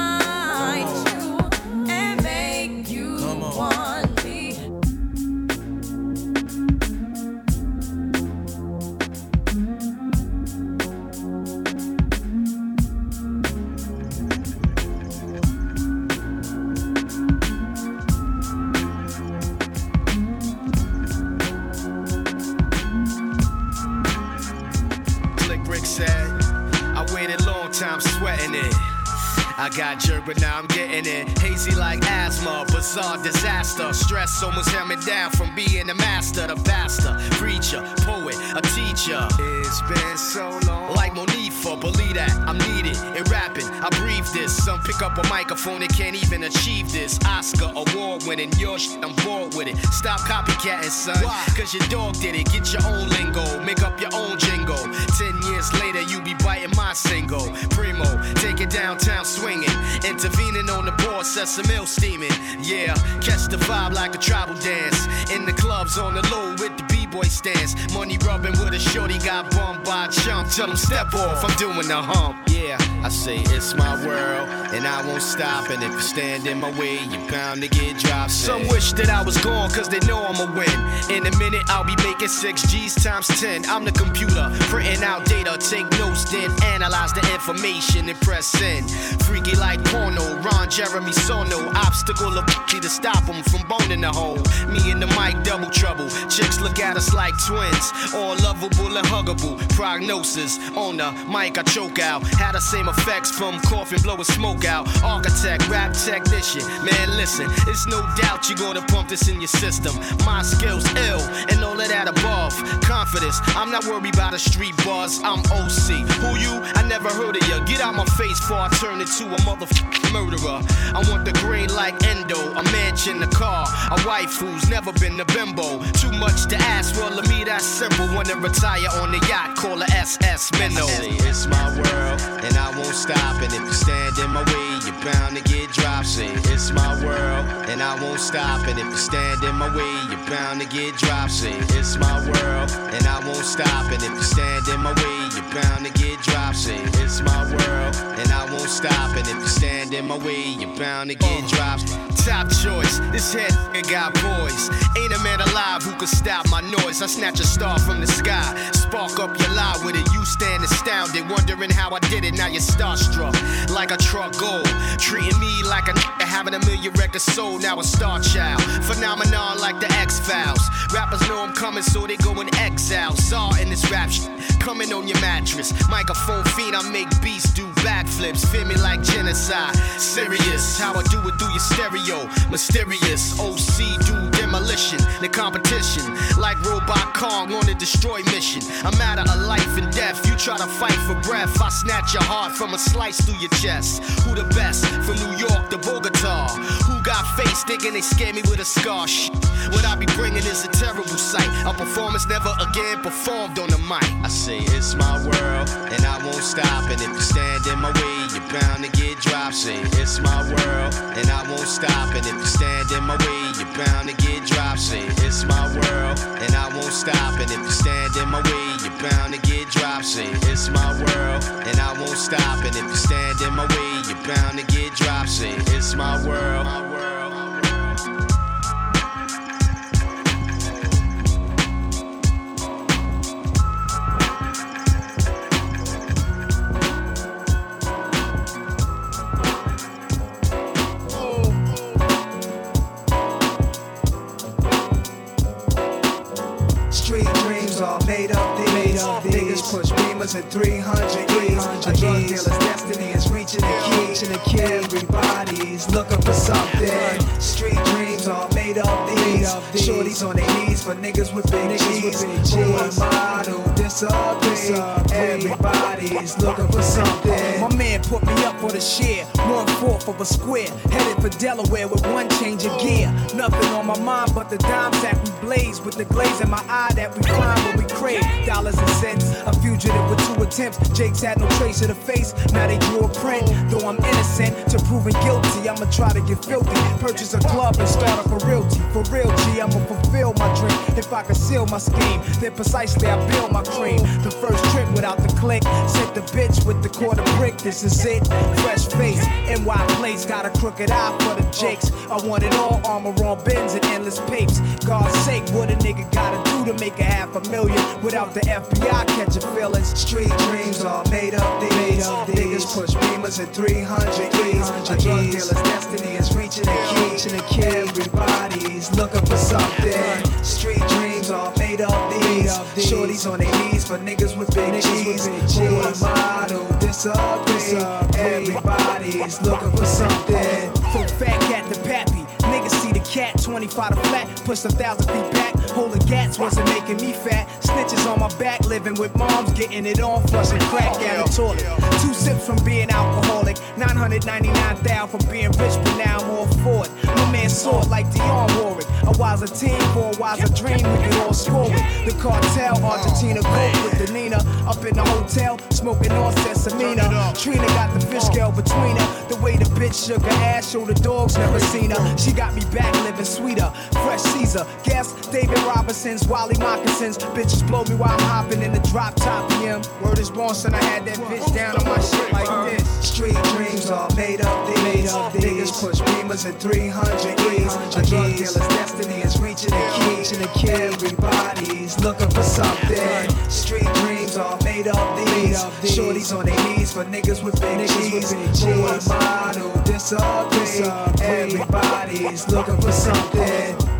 Stress almost held me down from being the master, the pastor, preacher, poet, a teacher. It's been so long. Like Monifa, believe that I'm needed in rapping. I breathe this. Some pick up a microphone and can't even achieve this. Oscar award winning, your shit, I'm bored with it. Stop copycatting, son. Cause your dog did it. Get your own lingo, make up your own jingle. Ten years later, you be biting my single. Primo, take it downtown swinging. Intervening on the board, set some steaming. Yeah, catch the vibe like a tribal dance. In the clubs on the low with the B-boy stance. Money rubbing with a shorty got bummed by a chump. Tell them step off, I'm doing the hump. Yeah, I say it's my world, and I won't stop. And if you stand in my way, you're bound to get dropped. Some wish that I was gone, cause they know I'ma win. In a minute, I'll be making six G's times ten. I'm the computer, printing out data, take notes, then analyze the information and press in. Freaky like porno, Ron Jeremy Sono. Obstacle of to stop them from boning the hole. Me and the mic, double trouble. Chicks look at us like twins, all lovable and huggable. Prognosis on the mic, I choke out. Had the same effects from coughing, blowing smoke out. Architect, rap technician, man, listen, it's no doubt you're gonna pump this in your system. My skills ill, and all of that above. Confidence, I'm not worried about a street buzz. I'm OC. Who you? I never heard of you. Get out my face before I turn into a motherfucking murderer. I want the green like endo, a mansion, a car, a wife who's never been a bimbo. Too much to ask, well, to me that's simple. Wanna retire on the yacht, call her SS Minnow. It's my world, and I won't stop. And if you stand in my way, you're bound to get dropped. It's my world, and I won't stop. And if you stand in my way, you're bound to get dropped. It's my world, and I won't stop. And if you stand in my way, you're bound to get dropped. See, it's my world, and I won't stop. And if you stand in my way, you're bound to get dropped. Top choice, this head got boys. Ain't a man alive who could stop my noise. I snatch a star from the sky, spark up your lie with it. You stand astounded, wondering how I did it. Now you're starstruck, like a truck gold. Treating me like a having a million records sold. Now a star child, phenomenon like the X Files. Rappers know I'm coming, so they go in exile. Saw in this rap shit, coming on your mattress. Microphone fiend, I make beats do backflips. Feel me like genocide. Serious, how I do it through your stereo. Mysterious, OC do demolition. The competition, like Robot Kong on a destroy mission. A matter of life and death. You try to fight for breath. I snatch your heart from a slice through your chest. Who the best? From New York to Bogota. Face thinking they scare me with a scar? Shit. What I be bringing is a terrible sight. A performance never again performed on the mic. I say it's my world, and I won't stop. And if you stand in my way, you're bound to get dropped. Say it's my world, and I won't stop. And if you stand in my way, you're bound to get dropped. Say it's my world, and I won't stop. And if you stand in my way, you're bound to get dropped. Say it's my world, and I won't stop. Are made up these. Niggas push beamers at 300 E's. A drug dealer's destiny is reaching the key. Everybody's looking for something. Street dreams are made up these. Shorties on their knees for niggas with big G's. Who am I to disagree? Everybody's looking for something. My man put me up for the share, one fourth of a square. Headed for Delaware with one change of gear. Nothing on my mind but the dime that we blaze with the glaze in my eye that we find what we crave dollars and cents. A fugitive with two attempts. Jake's had no trace of the face. Now they drew a print. Though I'm innocent to proving guilty, I'ma try to get filthy. Purchase a club and start up a realty. For real, G, I'ma fulfill my dream. If I conceal my scheme, then precisely I build my cream. The first trip without the click. Sent the bitch with the quarter brick. This is it. Fresh face. NY place. Got a crooked eye for the jakes. I want it all. Armor on bins and endless papes. God's sake, what a nigga gotta do to make a half a million without the FBI catching feelings. Street dreams are made up these. Niggas push beamers at 300 E's. A drug dealer's destiny is reaching the key. Everybody's looking for something. Street dreams are made up these. Shorties on their knees for niggas with big G's. Who am I to disagree? Everybody's looking for something. Full fat cat the pappy. Niggas see the cat, 25 to flat, push a thousand feet back. Holding gats wasn't making me fat. Snitches on my back, living with moms, getting it on, flushing crack down the toilet. Two sips from being alcoholic, 999,000 from being rich, but now I'm all for it. My man saw it like Dionne Warwick. A wiser team for a wiser dream, we could all score it. The cartel, Argentina, gold with the Nina. Up in the hotel, smoking on Sesamina. Trina got the fish scale between her. The way the bitch shook her ass, show the dogs never seen her. She got me back living sweeter. Fresh Caesar, guess David Robinson's, Wally Moccasins. Bitches blow me while I'm hopping in the drop top BM. Word is born, son, I had that bitch down on my shit like this. Street dreams are made up these. Niggas push beamers at 300 E's. A drug dealer's destiny is reaching the key. Everybody's looking for something. Street dreams are made up these. Shorties on their knees for niggas with big G's. Who am I to disagree? Everybody's looking for something.